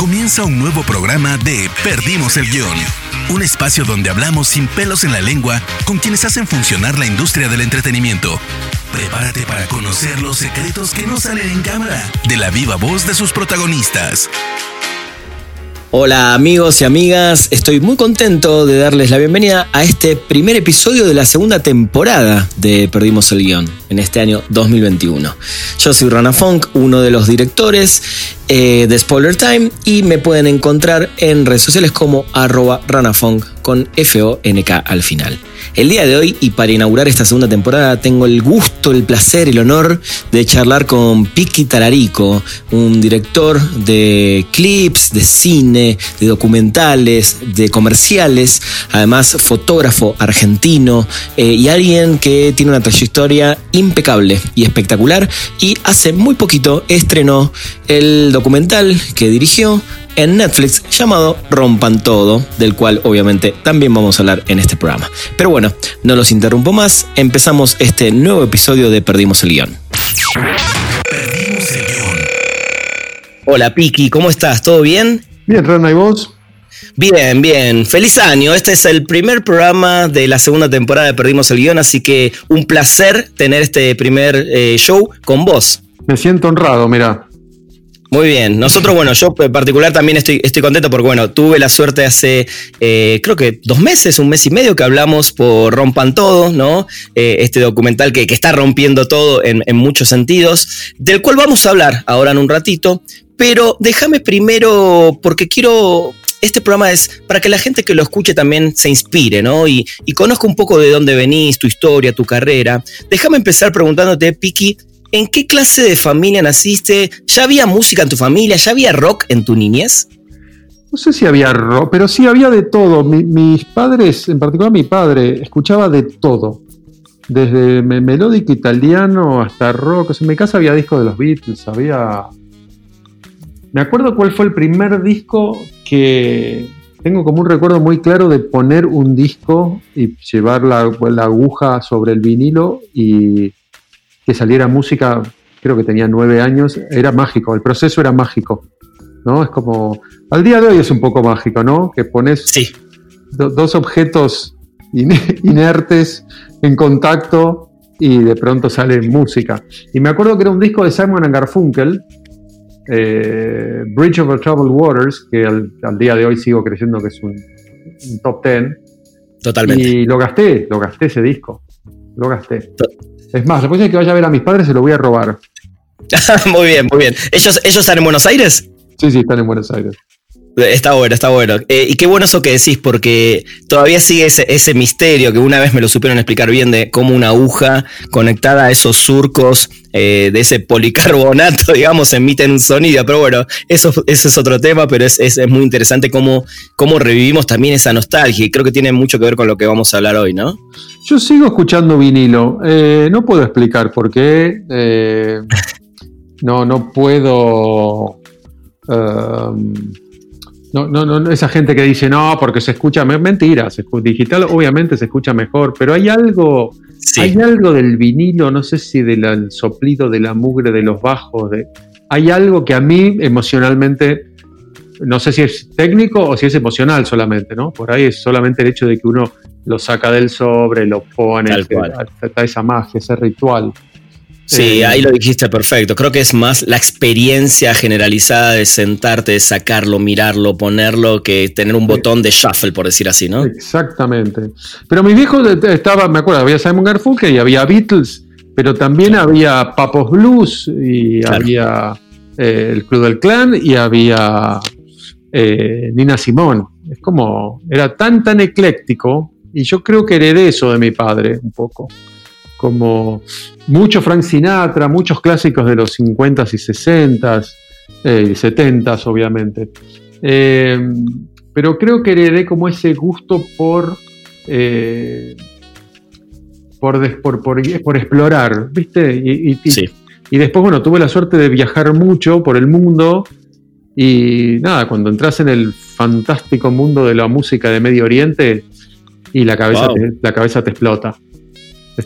Comienza un nuevo programa de Perdimos el Guión. Un espacio donde hablamos sin pelos en la lengua con quienes hacen funcionar la industria del entretenimiento. Prepárate para conocer los secretos que no salen en cámara de la viva voz de sus protagonistas. Hola amigos y amigas, estoy muy contento de darles la bienvenida a este primer episodio de la segunda temporada de Perdimos el Guión en este año 2021. Yo soy Rana Funk, uno de los directores eh, de Spoiler Time y me pueden encontrar en redes sociales como arroba ranafunk con F-O-N-K al final. El día de hoy y para inaugurar esta segunda temporada tengo el gusto, el placer, el honor de charlar con Piki Talarico, un director de clips, de cine, de documentales, de comerciales, además fotógrafo argentino eh, y alguien que tiene una trayectoria impecable y espectacular y hace muy poquito estrenó el documental que dirigió en Netflix llamado Rompan Todo, del cual obviamente también vamos a hablar en este programa. Pero bueno, no los interrumpo más, empezamos este nuevo episodio de Perdimos el Guión. Perdimos el Guión. Hola Piki, ¿cómo estás? ¿Todo bien? Bien, Rana, ¿y vos? Bien, bien. Feliz año. Este es el primer programa de la segunda temporada de Perdimos el Guión, así que un placer tener este primer eh, show con vos. Me siento honrado, mira. Muy bien. Nosotros, bueno, yo en particular también estoy, contento porque, bueno, tuve la suerte hace, eh, creo que dos meses, un mes y medio que hablamos por Rompan Todo, ¿no? Eh, este documental que, está rompiendo todo en, en, muchos sentidos, del cual vamos a hablar ahora en un ratito. Pero déjame primero, porque quiero este programa es para que la gente que lo escuche también se inspire, ¿no? Y, y, conozca un poco de dónde venís, tu historia, tu carrera. Déjame empezar preguntándote, Piki, ¿En qué clase de familia naciste? ¿Ya había música en tu familia? ¿Ya había rock en tu niñez? No sé si había rock, pero sí había de todo. mis padres, en particular mi padre, escuchaba de todo. Desde melódico italiano hasta rock. en mi casa había discos de los Beatles, había... Me acuerdo cuál fue el primer disco que tengo como un recuerdo muy claro de poner un disco y llevar la aguja sobre el vinilo y que saliera música, creo que tenía nueve años, era mágico, el proceso era mágico, ¿no? Es como, al día de hoy es un poco mágico, ¿no? Que pones dos objetos inertes en contacto y de pronto sale música. Y me acuerdo que era un disco de Simon Garfunkel, eh, Bridge over Troubled Waters, que al, día de hoy sigo creyendo que es un, top ten. Totalmente. Y lo gasté, lo gasté ese disco. Lo gasté. Es más, después de que vaya a ver a mis padres se lo voy a robar. muy bien, muy bien. ¿Ellos, ¿Ellos están en Buenos Aires? Sí, sí, están en Buenos Aires. Está bueno, está bueno. Eh, y qué bueno eso que decís, porque todavía sigue ese, misterio que una vez me lo supieron explicar bien de cómo una aguja conectada a esos surcos eh, de ese policarbonato, digamos, emiten un sonido. Pero bueno, eso, ese es otro tema, pero es, muy interesante cómo, cómo revivimos también esa nostalgia. Y creo que tiene mucho que ver con lo que vamos a hablar hoy, ¿no? Yo sigo escuchando vinilo. Eh, no puedo explicar por qué. no, no puedo. No, no, no, esa gente que dice no, porque se escucha, mentira, digital obviamente se escucha mejor, pero hay algo, hay algo del vinilo, no sé si del soplido de la mugre de los bajos, de, hay algo que a mí emocionalmente, no sé si es técnico o si es emocional solamente, ¿no? Por ahí es solamente el hecho de que uno lo saca del sobre, lo pone, está esa magia, ese ritual. Sí, ahí lo dijiste perfecto. Creo que es más la experiencia generalizada de sentarte, de sacarlo, mirarlo, ponerlo, que tener un botón de shuffle, por decir así, ¿no? Exactamente. Pero mi viejo estaba, me acuerdo, había Simon Garfunkel y había Beatles, pero también había Papos Blues y había eh, el Club del Clan y había eh, Nina Simón. Es como, era tan, tan ecléctico y yo creo que heredé eso de mi padre un poco como mucho Frank Sinatra, muchos clásicos de los 50s y 60s, eh, y 70s obviamente. Eh, pero creo que heredé como ese gusto por, eh, por, por, explorar, ¿viste? Y, y, después, bueno, tuve la suerte de viajar mucho por el mundo y nada, cuando entras en el fantástico mundo de la música de Medio Oriente y la cabeza, la cabeza te explota.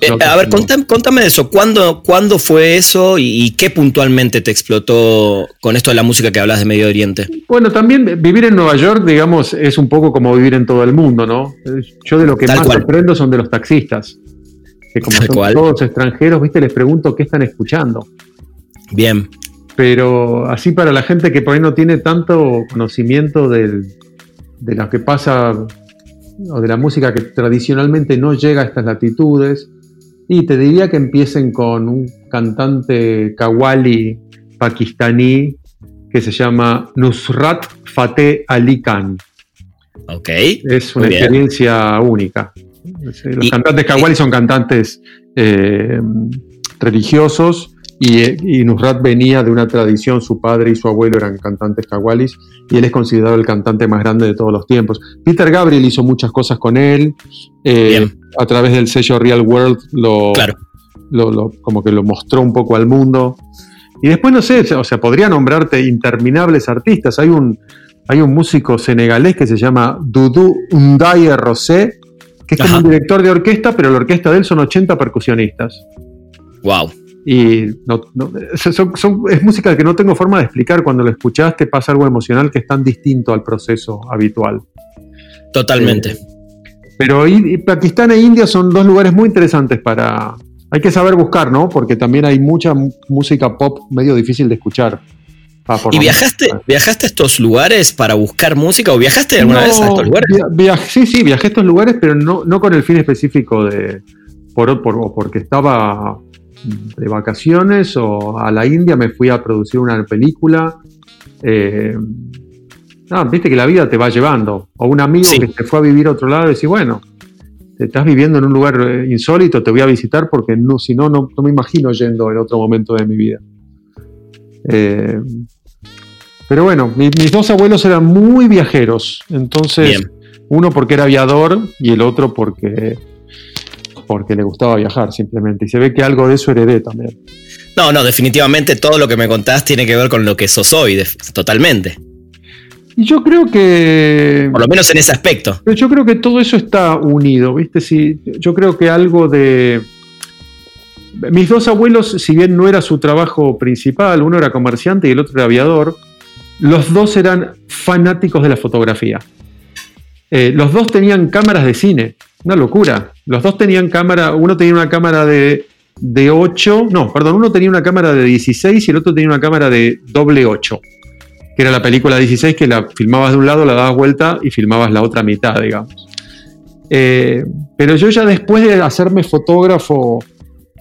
Eh, a ver, contame, de eso. ¿Cuándo, ¿Cuándo, fue eso y, qué puntualmente te explotó con esto de la música que hablas de Medio Oriente? Bueno, también vivir en Nueva York, digamos, es un poco como vivir en todo el mundo, ¿no? Yo de lo que más aprendo son de los taxistas. Que como son todos extranjeros, ¿viste? Les pregunto qué están escuchando. Bien. Pero así para la gente que por ahí no tiene tanto conocimiento de lo que pasa o de la música que tradicionalmente no llega a estas latitudes, y te diría que empiecen con un cantante kawali pakistaní que se llama Nusrat Fateh Ali Khan. Ok. Es una experiencia única. Los cantantes kawali son cantantes eh, religiosos y, Nusrat venía de una tradición, su padre y su abuelo eran cantantes kawalis y él es considerado el cantante más grande de todos los tiempos. Peter Gabriel hizo muchas cosas con él, eh, a través del sello Real World lo, lo, como que lo mostró un poco al mundo. Y después no sé, o sea, podría nombrarte interminables artistas. Hay un, hay un músico senegalés que se llama Dudu Ndaye Rosé, que es como un director de orquesta, pero la orquesta de él son 80 percusionistas. Wow. Y no, es música que no tengo forma de explicar. Cuando lo escuchaste pasa algo emocional que es tan distinto al proceso habitual. Totalmente. Eh, pero Pakistán e India son dos lugares muy interesantes para... Hay que saber buscar, ¿no? Porque también hay mucha música pop medio difícil de escuchar. Ah, ¿Y viajaste, viajaste a estos lugares para buscar música o viajaste alguna vez a estos lugares? sí, sí, viajé a estos lugares, pero no, no con el fin específico de... Por, por, porque estaba de vacaciones o a la India me fui a producir una película. Eh, viste que la vida te va llevando. O un amigo que te fue a vivir a otro lado y decís, bueno, te estás viviendo en un lugar eh, insólito, te voy a visitar porque no, si no, no, me imagino yendo en otro momento de mi vida. Eh, pero bueno, mis dos abuelos eran muy viajeros. Entonces, uno porque era aviador y el otro porque porque le gustaba viajar simplemente. Y se ve que algo de eso heredé también. No, no, definitivamente todo lo que me contás tiene que ver con lo que sos hoy, totalmente. Y yo creo que. Por lo menos en ese aspecto. Pero yo creo que todo eso está unido, ¿viste? Sí, yo creo que algo de. Mis dos abuelos, si bien no era su trabajo principal, uno era comerciante y el otro era aviador, los dos eran fanáticos de la fotografía. Eh, los dos tenían cámaras de cine. Una locura. Los dos tenían cámara, uno tenía una cámara de, de 8, no, perdón, uno tenía una cámara de 16 y el otro tenía una cámara de doble 8, que era la película 16 que la filmabas de un lado, la dabas vuelta y filmabas la otra mitad, digamos. Eh, pero yo ya después de hacerme fotógrafo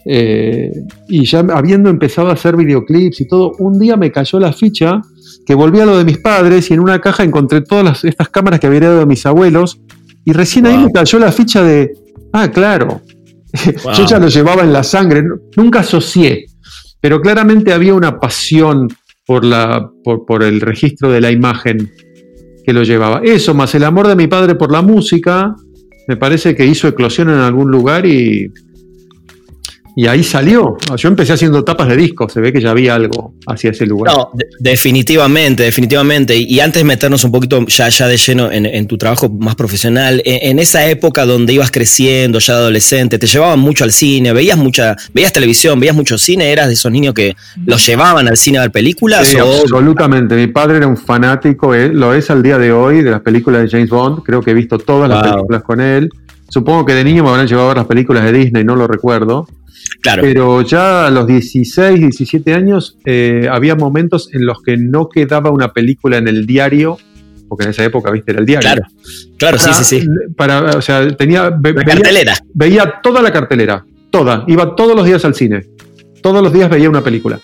eh, y ya habiendo empezado a hacer videoclips y todo, un día me cayó la ficha que volví a lo de mis padres y en una caja encontré todas estas cámaras que había heredado de mis abuelos y recién ahí me cayó la ficha de, ah, claro, yo ya lo llevaba en la sangre, nunca asocié, pero claramente había una pasión por, la, por, por el registro de la imagen que lo llevaba. Eso, más el amor de mi padre por la música, me parece que hizo eclosión en algún lugar y, y ahí salió. Yo empecé haciendo tapas de discos, se ve que ya había algo hacia ese lugar. No, definitivamente, definitivamente. Y, antes de meternos un poquito ya, ya de lleno en, tu trabajo más profesional, en, esa época donde ibas creciendo, ya adolescente, te llevaban mucho al cine, veías mucha, veías televisión, veías mucho cine, eras de esos niños que los llevaban al cine a ver películas. Sí, absolutamente. Mi padre era un fanático, él, lo es al día de hoy, de las películas de James Bond. Creo que he visto todas las películas con él. Supongo que de niño me habrán llevado a ver las películas de Disney, no lo recuerdo. Pero ya a los 16, 17 años eh, había momentos en los que no quedaba una película en el diario, porque en esa época, viste, era el diario. Claro, claro, sí, sí, sí. Para, o sea, tenía. veía, cartelera. Veía toda la cartelera, toda. Iba todos los días al cine. Todos los días veía una película.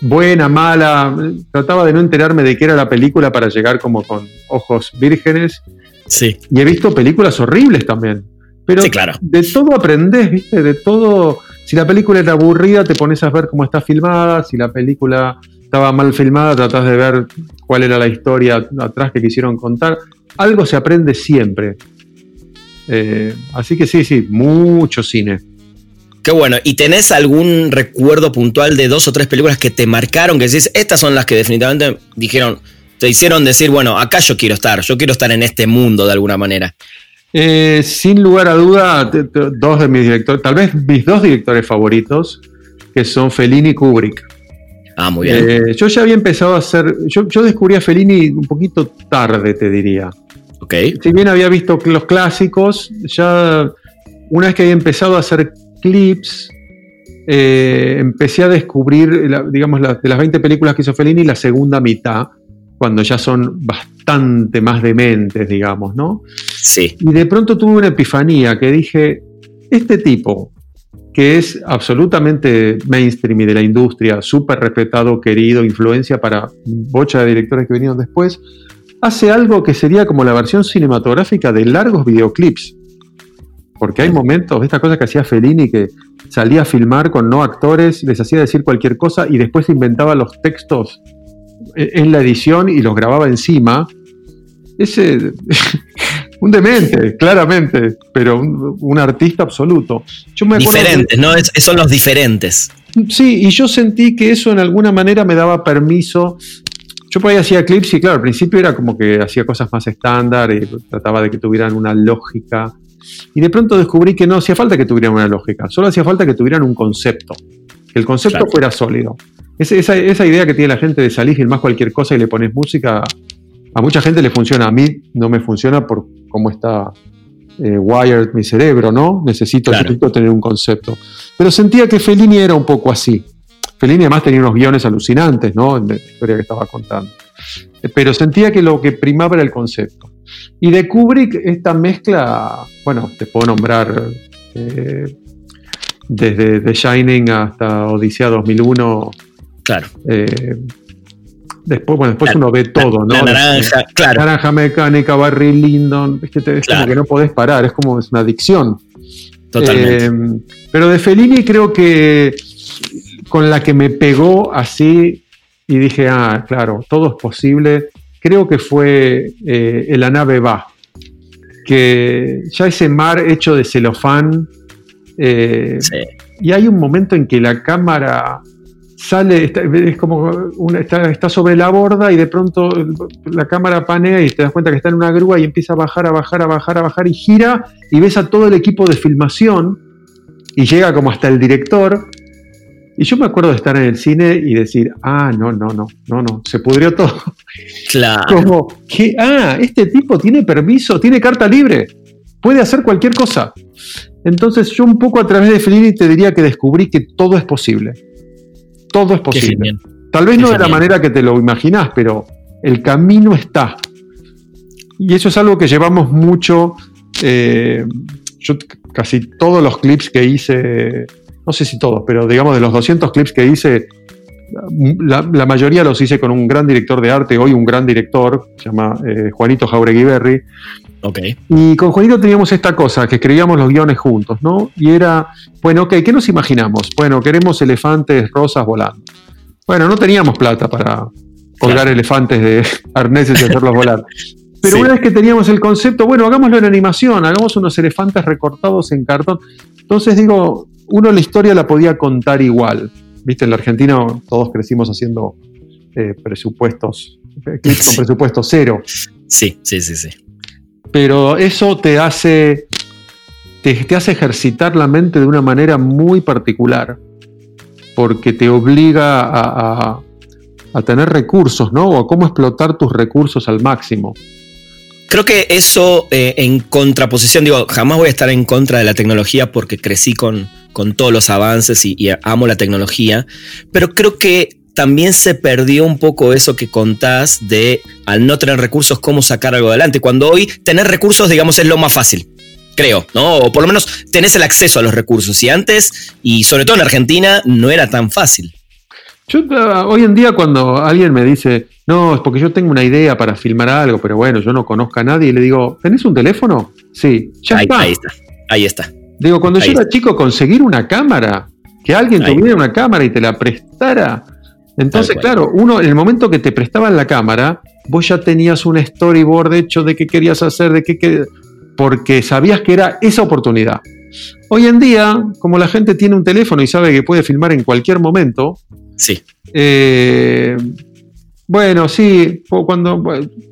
Buena, mala. Trataba de no enterarme de qué era la película para llegar como con ojos vírgenes. Sí. Y he visto películas horribles también. Pero sí, claro. de todo aprendés, ¿viste? De todo si la película era aburrida, te pones a ver cómo está filmada. Si la película estaba mal filmada, tratás de ver cuál era la historia atrás que quisieron contar. Algo se aprende siempre. Eh, así que sí, sí, mucho cine. Qué bueno. ¿Y tenés algún recuerdo puntual de dos o tres películas que te marcaron? Que decís, estas son las que definitivamente dijeron, te hicieron decir, bueno, acá yo quiero estar, yo quiero estar en este mundo de alguna manera. Eh, sin lugar a duda, dos de mis directores, tal vez mis dos directores favoritos, que son Fellini y Kubrick. Ah, muy bien. Eh, yo ya había empezado a hacer, yo, yo, descubrí a Fellini un poquito tarde, te diría. Ok. Si bien había visto los clásicos, ya una vez que había empezado a hacer clips, eh, empecé a descubrir, digamos, de las 20 películas que hizo Fellini, la segunda mitad, cuando ya son bastante más dementes, digamos, ¿no? Y de pronto tuve una epifanía que dije, este tipo, que es absolutamente mainstream y de la industria, súper respetado, querido, influencia para bocha de directores que vinieron después, hace algo que sería como la versión cinematográfica de largos videoclips. Porque hay momentos, esta cosa que hacía Fellini, que salía a filmar con no actores, les hacía decir cualquier cosa y después inventaba los textos en la edición y los grababa encima. Ese. un demente, claramente, pero un, artista absoluto. diferentes, ¿no? son los diferentes. Sí, y yo sentí que eso en alguna manera me daba permiso. Yo por ahí hacía clips y claro, al principio era como que hacía cosas más estándar y trataba de que tuvieran una lógica. Y de pronto descubrí que no hacía falta que tuvieran una lógica, solo hacía falta que tuvieran un concepto, que el concepto fuera sólido. esa, esa, idea que tiene la gente de salir y más cualquier cosa y le pones música, a mucha gente le funciona, a mí no me funciona por cómo está eh, wired mi cerebro, ¿no? Necesito, tener un concepto. Pero sentía que Fellini era un poco así. Fellini además tenía unos guiones alucinantes, ¿no? En la historia que estaba contando. Eh, pero sentía que lo que primaba era el concepto. Y de Kubrick, esta mezcla, bueno, te puedo nombrar eh, desde The Shining hasta Odisea 2001. Claro. Después, bueno, después uno ve todo, ¿no? La naranja, claro. Naranja mecánica, Barry Lyndon, es que, te, como que no podés parar, es como es una adicción. Totalmente. Eh, pero de Fellini creo que con la que me pegó así y dije, ah, claro, todo es posible, creo que fue eh, La nave va, que ya ese mar hecho de celofán, eh, sí. y hay un momento en que la cámara sale, es como una, está, sobre la borda y de pronto la cámara panea y te das cuenta que está en una grúa y empieza a bajar, a bajar, a bajar, a bajar y gira y ves a todo el equipo de filmación y llega como hasta el director. Y yo me acuerdo de estar en el cine y decir, ah, no, no, no, no, no, se pudrió todo. Claro. Como que, ah, este tipo tiene permiso, tiene carta libre, puede hacer cualquier cosa. Entonces yo un poco a través de Fellini te diría que descubrí que todo es posible todo es posible. Tal vez no de la manera que te lo imaginás, pero el camino está. Y eso es algo que llevamos mucho. Eh, yo casi todos los clips que hice, no sé si todos, pero digamos de los 200 clips que hice, la, mayoría los hice con un gran director de arte, hoy un gran director, se llama eh, Juanito Jauregui Berry. Okay. Y con Juanito teníamos esta cosa, que escribíamos los guiones juntos, ¿no? Y era, bueno, ok, ¿qué nos imaginamos? Bueno, queremos elefantes rosas volando. Bueno, no teníamos plata para colgar elefantes de arneses y hacerlos volar. Pero una vez que teníamos el concepto, bueno, hagámoslo en animación, hagamos unos elefantes recortados en cartón. Entonces digo, uno la historia la podía contar igual. Viste, en la Argentina todos crecimos haciendo eh, presupuestos, clips con presupuesto cero. Sí, sí, sí, sí pero eso te hace, te, hace ejercitar la mente de una manera muy particular, porque te obliga a, tener recursos, ¿no? O a cómo explotar tus recursos al máximo. Creo que eso eh, en contraposición, digo, jamás voy a estar en contra de la tecnología porque crecí con, con todos los avances y, amo la tecnología, pero creo que también se perdió un poco eso que contás de al no tener recursos, cómo sacar algo adelante. Cuando hoy tener recursos, digamos, es lo más fácil. Creo, ¿no? O por lo menos tenés el acceso a los recursos. Y antes, y sobre todo en Argentina, no era tan fácil. Yo ah, hoy en día cuando alguien me dice, no, es porque yo tengo una idea para filmar algo, pero bueno, yo no conozco a nadie, y le digo, ¿tenés un teléfono? Sí, ya ahí, está. Ahí está, ahí está. Digo, cuando yo era chico, conseguir una cámara, que alguien tuviera una cámara y te la prestara, entonces, claro, uno, en el momento que te prestaban la cámara, vos ya tenías un storyboard hecho de qué querías hacer, de qué, porque sabías que era esa oportunidad. Hoy en día, como la gente tiene un teléfono y sabe que puede filmar en cualquier momento, sí. Eh, bueno, sí, cuando,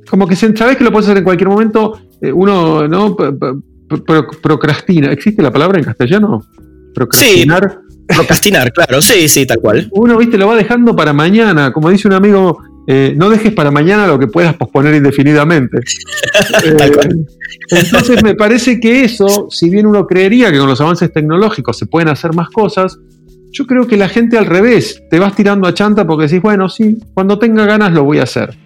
como que sabes que lo puedes hacer en cualquier momento, eh, uno, ¿no? procrastina. ¿Existe la palabra en castellano? Procrastinar. Procrastinar, claro, sí, sí, tal cual. Uno, viste, lo va dejando para mañana. Como dice un amigo, eh, no dejes para mañana lo que puedas posponer indefinidamente. Eh, entonces me parece que eso, si bien uno creería que con los avances tecnológicos se pueden hacer más cosas, yo creo que la gente al revés, te vas tirando a chanta porque decís, bueno, sí, cuando tenga ganas lo voy a hacer.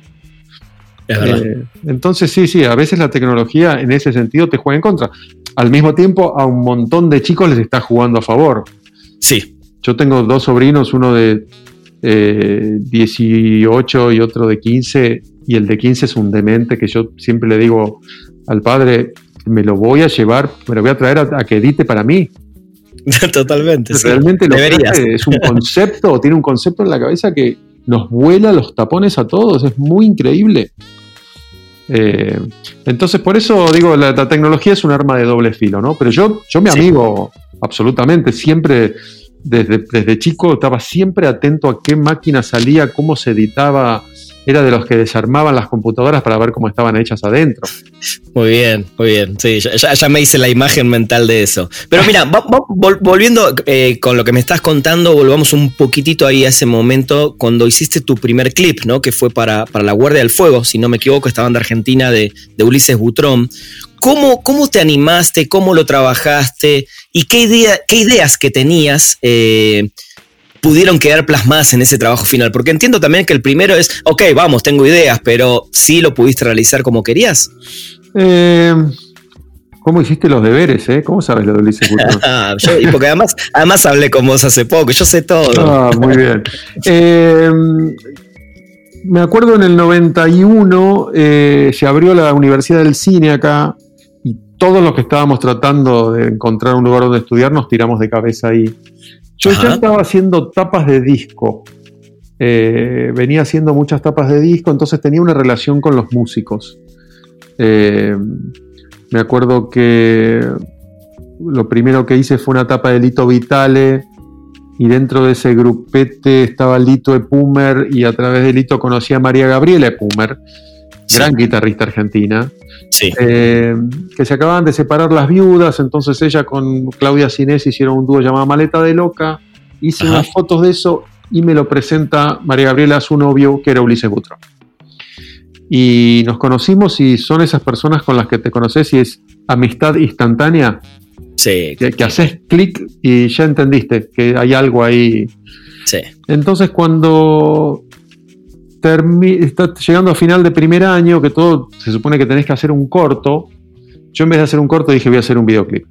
Eh, entonces sí, sí, a veces la tecnología en ese sentido te juega en contra. Al mismo tiempo, a un montón de chicos les está jugando a favor. Sí. Yo tengo dos sobrinos, uno de 18 eh, y otro de 15, y el de 15 es un demente que yo siempre le digo al padre, me lo voy a llevar, me lo voy a traer a, que edite para mí. Totalmente. Realmente lo es un concepto, tiene un concepto en la cabeza que nos vuela los tapones a todos, es muy increíble. Eh, entonces, por eso digo, la, tecnología es un arma de doble filo, ¿no? Pero yo, yo me amigo absolutamente, siempre desde, chico estaba siempre atento a qué máquina salía, cómo se editaba. Era de los que desarmaban las computadoras para ver cómo estaban hechas adentro. Muy bien, muy bien. Sí, ya, me hice la imagen mental de eso. Pero mira, volviendo eh, con lo que me estás contando, volvamos un poquitito ahí a ese momento cuando hiciste tu primer clip, ¿no? Que fue para, La Guardia del Fuego, si no me equivoco, esta banda argentina de, de Ulises Butrón. ¿Cómo, ¿Cómo, te animaste? ¿Cómo lo trabajaste? ¿Y qué, idea, qué ideas que tenías eh, pudieron quedar plasmadas en ese trabajo final? Porque entiendo también que el primero es, ok, vamos, tengo ideas, pero ¿sí lo pudiste realizar como querías? Eh, ¿Cómo hiciste los deberes, eh? ¿Cómo sabes lo de Ulises ah, porque además, además hablé con vos hace poco, yo sé todo. Ah, muy bien. Eh, me acuerdo en el 91 se abrió la Universidad del Cine acá todos los que estábamos tratando de encontrar un lugar donde estudiar nos tiramos de cabeza ahí. Yo ya estaba haciendo tapas de disco. Eh, venía haciendo muchas tapas de disco, entonces tenía una relación con los músicos. Eh, me acuerdo que lo primero que hice fue una tapa de Lito Vitale y dentro de ese grupete estaba Lito Epumer y a través de Lito conocí a María Gabriela Epumer, gran guitarrista argentina. Eh, que se acababan de separar las viudas, entonces ella con Claudia Cinés hicieron un dúo llamado Maleta de Loca, hice unas fotos de eso y me lo presenta María Gabriela a su novio, que era Ulises Butrón. Y nos conocimos y son esas personas con las que te conoces y es amistad instantánea. Sí. Que, haces clic y ya entendiste que hay algo ahí. Sí. Entonces cuando está llegando a final de primer año, que todo se supone que tenés que hacer un corto. Yo en vez de hacer un corto dije voy a hacer un videoclip.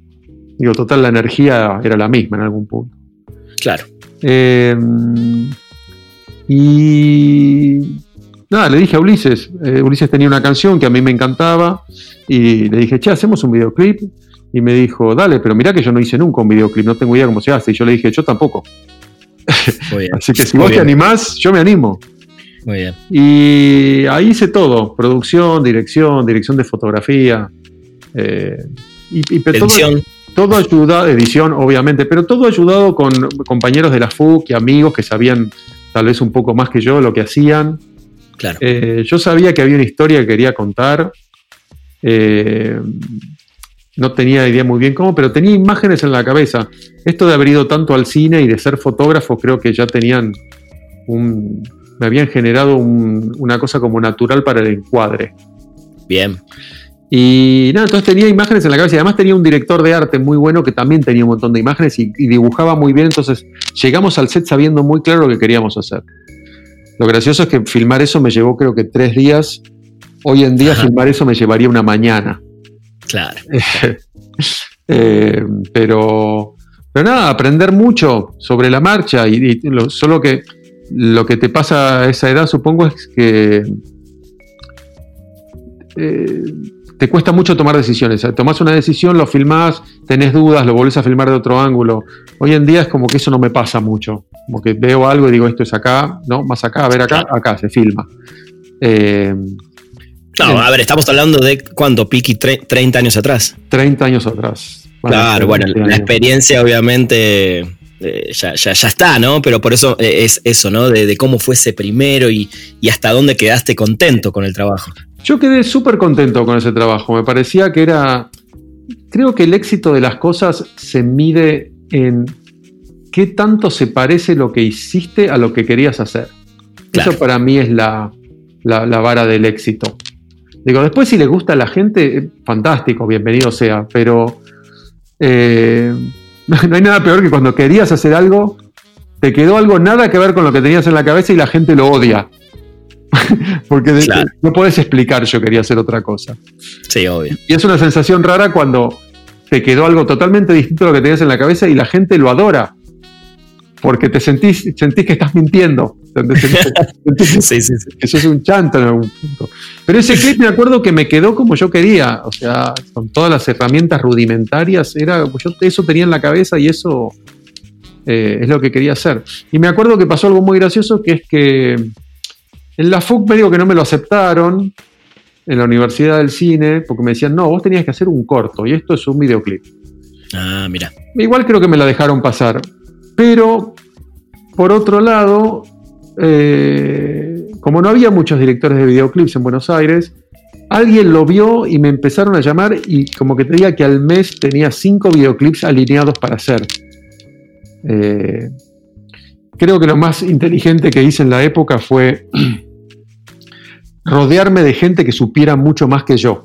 Digo, total, la energía era la misma en algún punto. Claro. Em, y nada, le dije a Ulises, eh, Ulises tenía una canción que a mí me encantaba y le dije, che, hacemos un videoclip. Y me dijo, dale, pero mirá que yo no hice nunca un videoclip, no tengo idea cómo se hace. Y yo le dije, yo tampoco. Así que si vos te animás, yo me animo. Muy bien. Y ahí hice todo, producción, dirección, dirección de fotografía. Eh, y, edición. Todo, ayudado, edición obviamente, pero todo ayudado con compañeros de la FUC y amigos que sabían tal vez un poco más que yo lo que hacían. Claro. Eh, yo sabía que había una historia que quería contar. Eh, no tenía idea muy bien cómo, pero tenía imágenes en la cabeza. Esto de haber ido tanto al cine y de ser fotógrafo, creo que ya tenían un, me habían generado una cosa como natural para el encuadre. Bien. Y nada, entonces tenía imágenes en la cabeza y además tenía un director de arte muy bueno que también tenía un montón de imágenes y, dibujaba muy bien, entonces llegamos al set sabiendo muy claro lo que queríamos hacer. Lo gracioso es que filmar eso me llevó creo que tres días. Hoy en día filmar eso me llevaría una mañana. Claro. Eh, pero, pero nada, aprender mucho sobre la marcha y, solo que lo que te pasa a esa edad, supongo, es que eh, te cuesta mucho tomar decisiones. Tomás una decisión, lo filmás, tenés dudas, lo volvés a filmar de otro ángulo. Hoy en día es como que eso no me pasa mucho. Como que veo algo y digo, esto es acá, ¿no? Más acá, a ver acá, acá, se filma. Eh, claro, a ver, estamos hablando de cuánto, Piki, 30 años atrás. 30 años atrás. claro, bueno, la experiencia obviamente eh, ya, ya, ya, está, ¿no? Pero por eso eh, es eso, ¿no? De, cómo fue ese primero y, hasta dónde quedaste contento con el trabajo. Yo quedé súper contento con ese trabajo. Me parecía que era. creo que el éxito de las cosas se mide en qué tanto se parece lo que hiciste a lo que querías hacer. Claro. Eso para mí es la, la- la vara del éxito. Digo, después si le gusta a la gente, eh, fantástico, bienvenido sea, pero eh, no hay nada peor que cuando querías hacer algo, te quedó algo nada que ver con lo que tenías en la cabeza y la gente lo odia. Porque de- Claro. no puedes explicar yo quería hacer otra cosa. Sí, obvio. Y es una sensación rara cuando te quedó algo totalmente distinto a lo que tenías en la cabeza y la gente lo adora. Porque te sentís, sentís que estás mintiendo. Sí, sí, sí. que sos un chanto en algún punto. Pero ese clip me acuerdo que me quedó como yo quería. O sea, con todas las herramientas rudimentarias, era, yo eso tenía en la cabeza y eso eh, es lo que quería hacer. Y me acuerdo que pasó algo muy gracioso, que es que en la FUC me digo que no me lo aceptaron en la Universidad del Cine, porque me decían, no, vos tenías que hacer un corto y esto es un videoclip. Ah, mira. Igual creo que me la dejaron pasar. Pero, por otro lado, eh, como no había muchos directores de videoclips en Buenos Aires, alguien lo vio y me empezaron a llamar y como que te diga que al mes tenía cinco videoclips alineados para hacer. Eh, creo que lo más inteligente que hice en la época fue rodearme de gente que supiera mucho más que yo.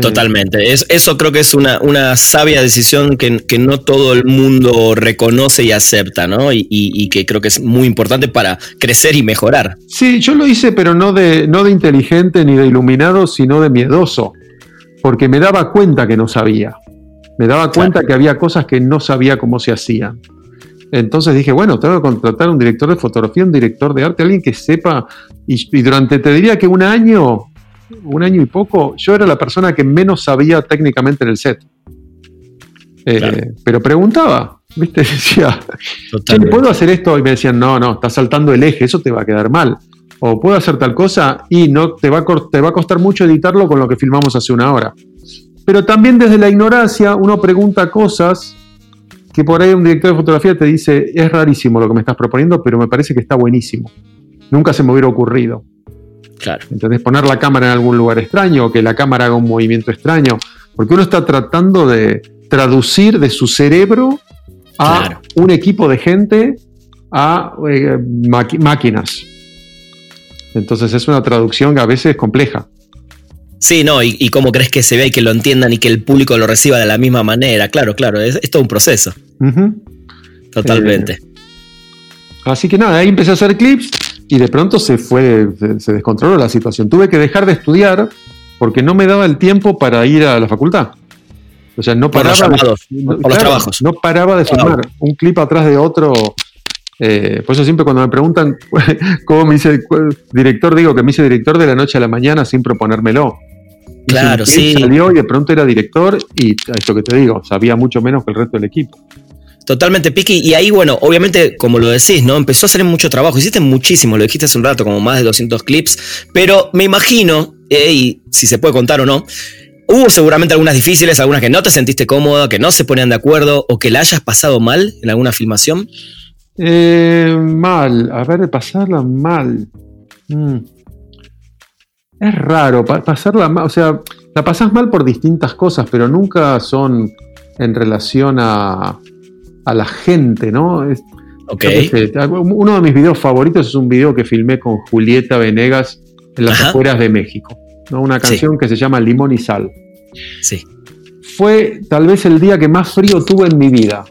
Totalmente. Es, eso creo que es una, una sabia decisión que, que no todo el mundo reconoce y acepta, ¿no? Y, y- y que creo que es muy importante para crecer y mejorar. Sí, yo lo hice, pero no de, no de inteligente ni de iluminado, sino de miedoso, porque me daba cuenta que no sabía. Me daba cuenta que había cosas que no sabía cómo se hacían. Entonces dije, bueno, tengo que contratar un director de fotografía, un director de arte, alguien que sepa. Y, y durante, te diría que un año, un año y poco, yo era la persona que menos sabía técnicamente en el set. Eh, Claro. Pero preguntaba, ¿viste? Decía, Totalmente. ¿puedo hacer esto? Y me decían, no, no, estás saltando el eje, eso te va a quedar mal. O puedo hacer tal cosa y no te va, a, te va a costar mucho editarlo con lo que filmamos hace una hora. Pero también desde la ignorancia uno pregunta cosas que por ahí un director de fotografía te dice, es rarísimo lo que me estás proponiendo, pero me parece que está buenísimo. Nunca se me hubiera ocurrido. Claro. ¿Entendés? Poner la cámara en algún lugar extraño, o que la cámara haga un movimiento extraño, porque uno está tratando de traducir de su cerebro a Claro. un equipo de gente a eh, máquinas. Entonces es una traducción que a veces es compleja. Sí, no, y, y cómo crees que se vea y que lo entiendan y que el público lo reciba de la misma manera. Claro, claro, es, es todo un proceso. Totalmente. Así que nada, ahí empecé a hacer clips y de pronto se fue, se, descontroló la situación. Tuve que dejar de estudiar porque no me daba el tiempo para ir a la facultad. O sea, no Por los paraba. de- llamados, no- por los trabajos. No paraba de filmar un clip atrás de otro. Eh, por eso siempre cuando me preguntan cómo me hice director, digo que me hice director de la noche a la mañana sin proponérmelo. Claro, sí. Salió y de pronto era director y esto que te digo, sabía mucho menos que el resto del equipo. Totalmente, Piki. Y ahí, bueno, obviamente, como lo decís, ¿no? Empezó a hacer mucho trabajo. Hiciste muchísimo, lo dijiste hace un rato, como más de 200 clips. Pero me imagino, eh, y si se puede contar o no, hubo seguramente algunas difíciles, algunas que no te sentiste cómoda, que no se ponían de acuerdo o que la hayas pasado mal en alguna filmación. Eh, mal, a ver, pasarla mal. Mm. Es raro, pa- pasarla mal, o sea, la pasás mal por distintas cosas, pero nunca son en relación a, a la gente, ¿no? Es- sé, uno de mis videos favoritos es un video que filmé con Julieta Venegas en las Ajá. afueras de México, ¿no? Una Sí. canción que se llama Limón y Sal. Sí. Fue tal vez el día que más frío tuve en mi vida.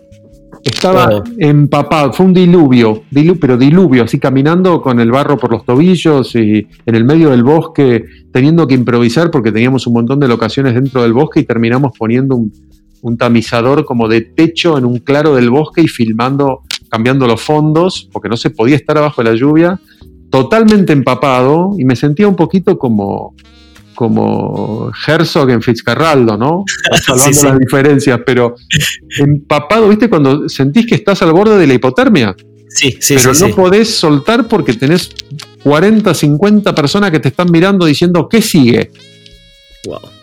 Estaba empapado, fue un diluvio, dilu- pero diluvio, así caminando con el barro por los tobillos y en el medio del bosque, teniendo que improvisar porque teníamos un montón de locaciones dentro del bosque y terminamos poniendo un, un tamizador como de techo en un claro del bosque y filmando, cambiando los fondos, porque no se podía estar abajo de la lluvia, totalmente empapado y me sentía un poquito como, como Herzog en Fitzcarraldo, ¿no? Salvando Sí, sí. las diferencias, pero empapado, ¿viste? Cuando sentís que estás al borde de la hipotermia, Sí, sí, pero sí. no podés soltar porque tenés 40, 50 personas que te están mirando diciendo, ¿qué sigue?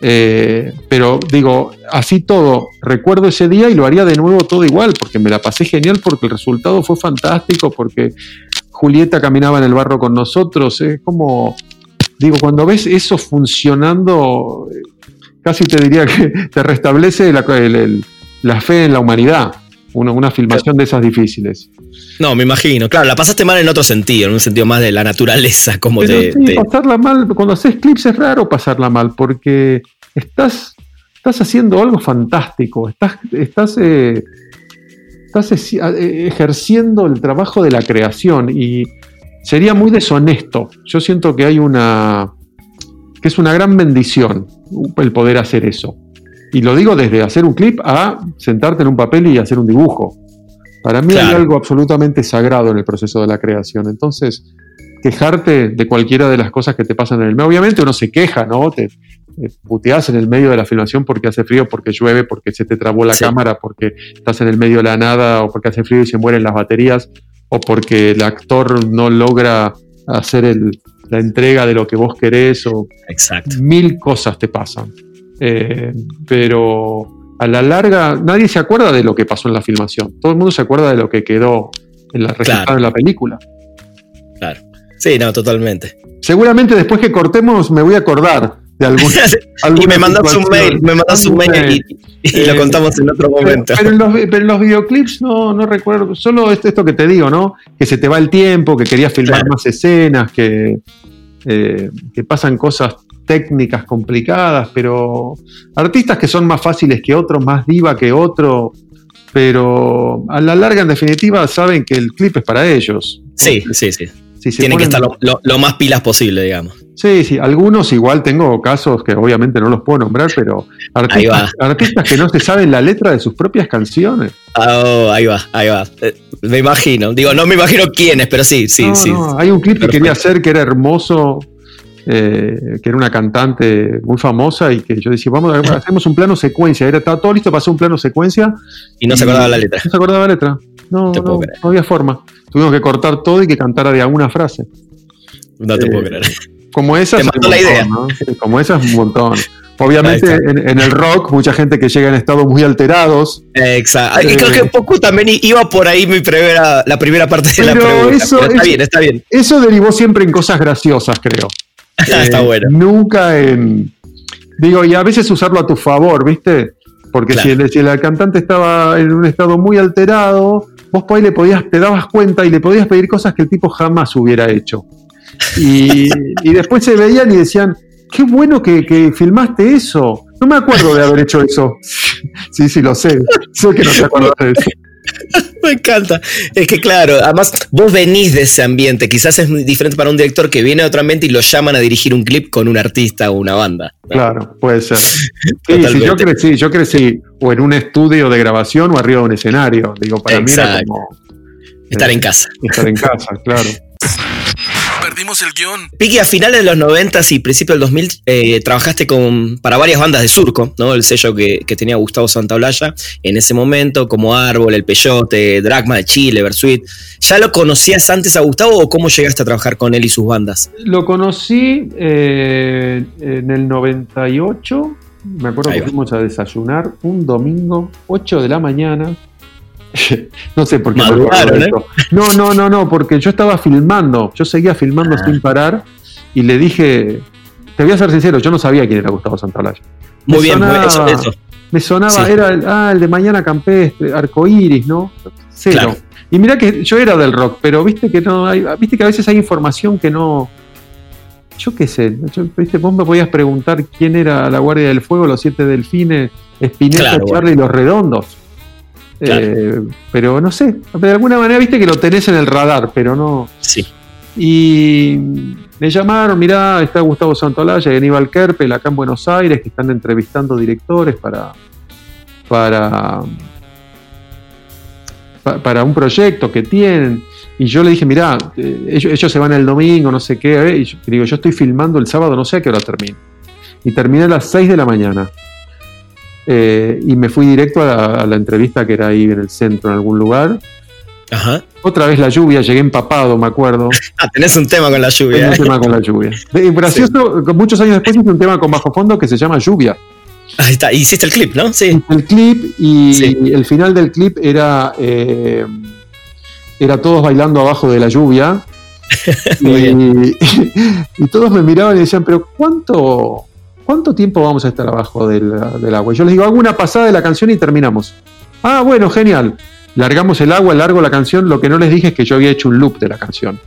Eh, pero digo, así todo, recuerdo ese día y lo haría de nuevo todo igual, porque me la pasé genial, porque el resultado fue fantástico, porque Julieta caminaba en el barro con nosotros, es como, digo, cuando ves eso funcionando, eh, casi te diría que te restablece la, la fe en la humanidad, una, una filmación de esas difíciles. No, me imagino. Claro, la pasaste mal en otro sentido, en un sentido más de la naturaleza, como de pasarla mal, cuando haces clips es raro pasarla mal, porque estás, estás haciendo algo fantástico, estás, estás, eh, estás eh, ejerciendo el trabajo de la creación y sería muy deshonesto. Yo siento que hay una, que es una gran bendición el poder hacer eso. Y lo digo desde hacer un clip a sentarte en un papel y hacer un dibujo. Para mí hay algo absolutamente sagrado en el proceso de la creación. Entonces, quejarte de cualquiera de las cosas que te pasan en el medio. Obviamente uno se queja, ¿no? Te, puteas en el medio de la filmación porque hace frío, porque llueve, porque se te trabó la cámara, porque estás en el medio de la nada, o porque hace frío y se mueren las baterías, o porque el actor no logra hacer la entrega de lo que vos querés, o Exacto. mil cosas te pasan. Eh, pero a la larga nadie se acuerda de lo que pasó en la filmación. Todo el mundo se acuerda de lo que quedó en la, en la película. Claro. Sí, no, totalmente. Seguramente después que cortemos me voy a acordar de algún. y me mandas un mail, me mandas un mail y, lo contamos en otro momento. Pero, en, los, videoclips no, no recuerdo, solo esto que te digo, ¿no? Que se te va el tiempo, que querías filmar más escenas, que, eh, que pasan cosas técnicas complicadas, pero artistas que son más fáciles que otros, más diva que otro, pero a la larga, en definitiva, saben que el clip es para ellos. Sí, sí, sí. Tienen que estar lo, más pilas posible, digamos. Sí, sí, algunos igual tengo casos que obviamente no los puedo nombrar, pero artistas, artistas que no se saben la letra de sus propias canciones. Oh, ahí va, ahí va. Eh, me imagino. Digo, no me imagino quiénes, pero sí, sí, sí. hay un clip que quería hacer que era hermoso, eh, que era una cantante muy famosa y que yo decía, vamos, a hacemos un plano secuencia. Era, estaba todo listo para hacer un plano secuencia. Y no se acordaba la letra. No se acordaba la letra. No, no, había forma. Tuvimos que cortar todo y que cantara de alguna frase. No te puedo eh, creer. Como esas, la idea. como esas, un montón. Obviamente en, el rock, mucha gente que llega en estados muy alterados. Exacto. y creo que eh, poco también iba por ahí mi primera, la primera parte de la pregunta. Eso, está bien, está bien. Eso derivó siempre en cosas graciosas, creo. Está eh, bueno. Nunca en. Digo, y a veces usarlo a tu favor, ¿viste? Porque si, el, cantante estaba en un estado muy alterado, vos por ahí le podías, te dabas cuenta y le podías pedir cosas que el tipo jamás hubiera hecho. Y, después se veían y decían, qué bueno que, que, filmaste eso. No me acuerdo de haber hecho eso. Sí, sí, lo sé. Sé que no te acuerdas de eso. Me encanta. Es que claro, además vos venís de ese ambiente. Quizás es muy diferente para un director que viene de otro ambiente y lo llaman a dirigir un clip con un artista o una banda. Claro, puede ser. Sí, yo crecí, yo crecí o en un estudio de grabación o arriba de un escenario. Digo, para mí era como. Estar en casa. Estar en casa, claro perdimos el guion. Piqui, a finales de los 90 y principios del 2000 eh, trabajaste con, para varias bandas de surco, ¿no? El sello que, tenía Gustavo Santaolalla en ese momento, como Árbol, El Peyote, Dragma de Chile, Versuit. ¿Ya lo conocías antes a Gustavo o cómo llegaste a trabajar con él y sus bandas? Lo conocí eh, en el 98. Me acuerdo que fuimos a desayunar un domingo, 8 de la mañana, no sé por qué. ¿eh? No, no, no, no, porque yo estaba filmando, yo seguía filmando ah. sin parar y le dije, te voy a ser sincero, yo no sabía quién era Gustavo Santaolalla. Muy bien, eso, Me sonaba, era el, ah, el de Mañana Campestre, Arcoiris, ¿no? Cero. Y mira que yo era del rock, pero viste que no hay, viste que a veces hay información que no. Yo qué sé, viste, vos me podías preguntar quién era la Guardia del Fuego, los siete delfines, Espineta, Charlie y los redondos. Eh, pero no sé, de alguna manera viste que lo tenés en el radar, pero no. Sí. Y me llamaron, mirá, está Gustavo Santolaya y Aníbal Kerpel acá en Buenos Aires, que están entrevistando directores para, para, para un proyecto que tienen. Y yo le dije, mirá, eh, ellos, se van el domingo, no sé qué. Y yo, digo, yo estoy filmando el sábado, no sé a qué hora termino. Y terminé a las 6 de la mañana. Eh, y me fui directo a la, entrevista que era ahí en el centro, en algún lugar. Ajá. Otra vez la lluvia, llegué empapado, me acuerdo. ah, tenés un tema con la lluvia. Tenés un tema con la lluvia. gracioso, muchos años después hice un tema con bajo fondo que se llama Lluvia. Ahí está, hiciste el clip, ¿no? Sí. El clip y el final del clip era, eh, era todos bailando abajo de la lluvia. y, y, todos me miraban y decían, pero ¿cuánto, ¿cuánto tiempo vamos a estar abajo del, del agua? Y yo les digo, hago una pasada de la canción y terminamos. Ah, bueno, genial. Largamos el agua, largo la canción. Lo que no les dije es que yo había hecho un loop de la canción.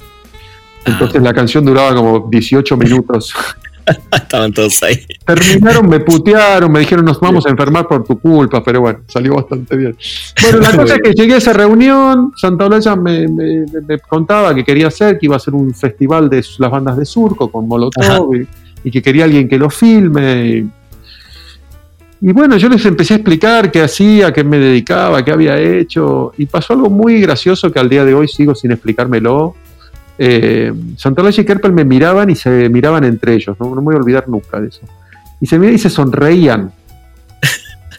Entonces la canción duraba como 18 minutos. Estaban todos ahí. Terminaron, me putearon, me dijeron nos vamos a enfermar por tu culpa, pero bueno, salió bastante bien. Bueno, la cosa es que llegué a esa reunión, Santa Olaya me, me- me contaba que quería hacer, que iba a hacer un festival de las bandas de surco con Molotov y, y que quería alguien que lo filme. Y, y bueno, yo les empecé a explicar qué hacía, qué me dedicaba, qué había hecho, y pasó algo muy gracioso que al día de hoy sigo sin explicármelo. Eh, Santolaya y Kerpel me miraban y se miraban entre ellos, no, no me voy a olvidar nunca de eso. Y se miraban y se sonreían.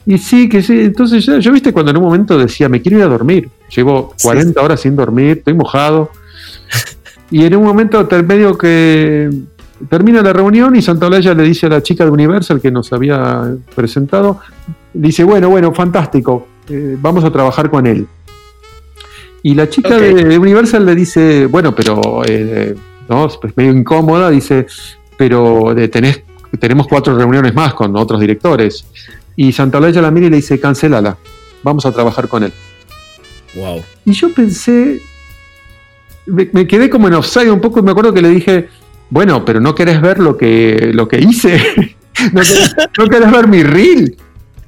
Y sí, que sí. Entonces yo, yo, viste cuando en un momento decía, me quiero ir a dormir. Llevo 40 horas sin dormir, estoy mojado. Y en un momento medio que termina la reunión y Santolaya le dice a la chica de Universal que nos había presentado, dice, bueno, bueno, fantástico, eh, vamos a trabajar con él. Y la chica de, de Universal le dice, bueno, pero, eh, no, pues medio incómoda, dice, pero eh, tenés, tenemos cuatro reuniones más con otros directores. Y Santolaya la mira y le dice, cancelala, vamos a trabajar con él. Wow. Y yo pensé, me, me quedé como en offside un poco y me acuerdo que le dije, bueno, pero no querés ver lo que, lo que hice, no, querés, no querés ver mi reel.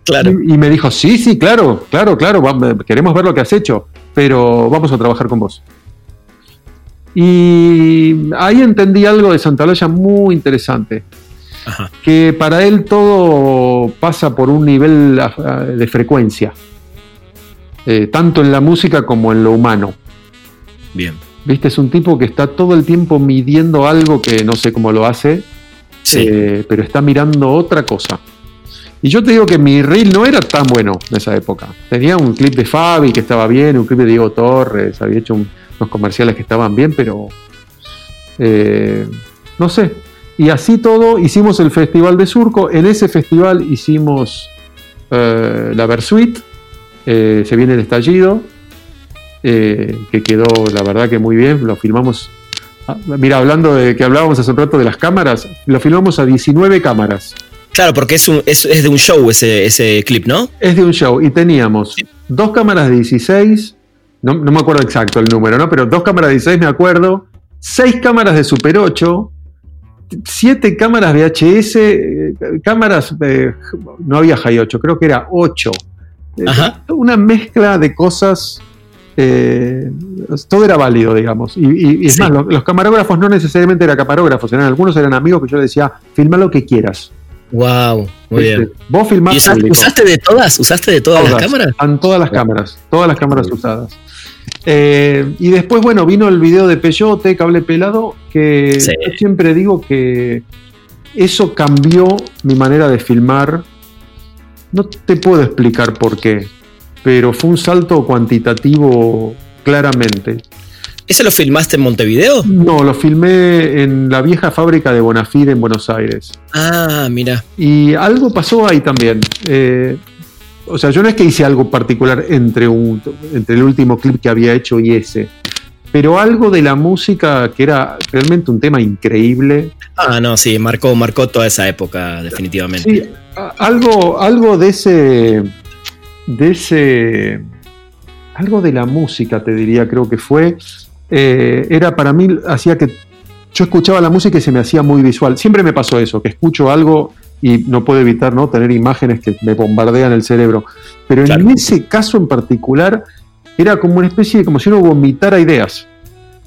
Claro. Y, y me dijo, sí, sí, claro, claro, claro, vam- queremos ver lo que has hecho, pero vamos a trabajar con vos. Y ahí entendí algo de Santolaya muy interesante Ajá. que para él todo pasa por un nivel ah, de frecuencia, eh, tanto en la música como en lo humano. Bien. ¿Viste? Es un tipo que está todo el tiempo midiendo algo que no sé cómo lo hace, Sí. eh, pero está mirando otra cosa. Y yo te digo que mi reel no era tan bueno en esa época. Tenía un clip de Fabi que estaba bien, un clip de Diego Torres, había hecho un- unos comerciales que estaban bien, pero eh, no sé. Y así todo, hicimos el Festival de Surco. En ese festival hicimos eh, la Versuit, eh, se viene el estallido, eh, que quedó la verdad que muy bien, lo filmamos. ah, Mira, hablando de que hablábamos hace un rato de las cámaras, lo filmamos a 19 cámaras. Claro, porque es, un, es, es de un show ese, ese clip, ¿no? Es de un show y teníamos dos cámaras de 16, no, no me acuerdo exacto el número, ¿no? Pero dos cámaras de 16 me acuerdo, seis cámaras de Super 8, siete cámaras VHS, eh, cámaras, eh, no había High 8, creo que era 8. Eh, Ajá. Una mezcla de cosas, eh, todo era válido, digamos. Y, y- y es Sí. más, los, los camarógrafos no necesariamente eran camarógrafos, eran algunos eran amigos que yo decía, filma lo que quieras. Wow, muy bien. Vos filmás ¿Y usaste, de todas? ¿Usaste de todas, las cámaras? Están todas las cámaras, todas las cámaras usadas. Eh, y después, bueno, vino el video de Peyote, cable pelado, que Sí. yo siempre digo que eso cambió mi manera de filmar. No te puedo explicar por qué, pero fue un salto cuantitativo claramente. ¿Ese lo filmaste en Montevideo? No, lo filmé en la vieja fábrica de Bonafide en Buenos Aires. Ah, mira. Y algo pasó ahí también. Eh, o sea, yo no es que hice algo particular entre, un, entre el último clip que había hecho y ese. Pero algo de la música que era realmente un tema increíble. Ah, no, sí, marcó, marcó toda esa época, definitivamente. Sí, algo, algo de ese. De ese. Algo de la música, te diría, creo que fue. eh, era para mí, hacía que. Yo escuchaba la música y se me hacía muy visual. Siempre me pasó eso, que escucho algo y no puedo evitar ¿no? tener imágenes que me bombardean el cerebro. Pero Claro. en ese caso en particular, era como una especie de. como si uno vomitara ideas.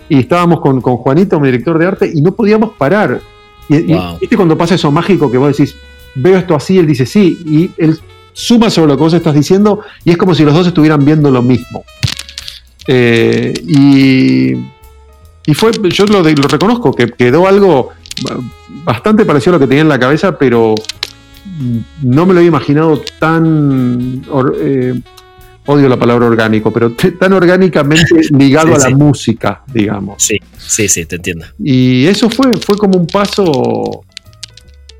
Y estábamos con, con Juanito, mi director de arte, y no podíamos parar. Y, y-. ¿viste cuando pasa eso mágico que vos decís, veo esto así, él dice sí, y él suma sobre lo que vos estás diciendo, y es como si los dos estuvieran viendo lo mismo. Eh, y, y fue, yo lo, lo reconozco, que quedó algo bastante parecido a lo que tenía en la cabeza, pero no me lo había imaginado tan. or- eh, odio la palabra orgánico, pero tan orgánicamente ligado Sí, a la sí. música, digamos. Sí, sí, sí, te entiendo. Y eso fue, fue como un paso.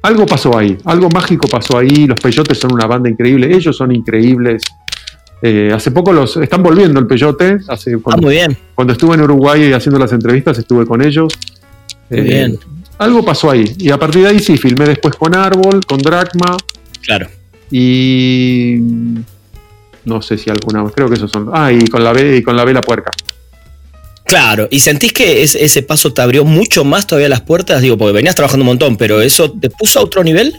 Algo pasó ahí, algo mágico pasó ahí. Los Peyotes son una banda increíble, ellos son increíbles. Eh, hace poco los están volviendo el Peyote. Hace, Ah, cuando, muy bien. cuando estuve en Uruguay haciendo las entrevistas, estuve con ellos. Muy Eh, bien. algo pasó ahí. Y a partir de ahí sí, filmé después con Árbol, con Dracma. Claro. Y. No sé si alguna más, creo que esos son. Ah, y con la, y con la vela puerca. Claro, ¿y sentís que ese paso te abrió mucho más todavía las puertas? Digo, porque venías trabajando un montón, pero ¿eso te puso a otro nivel?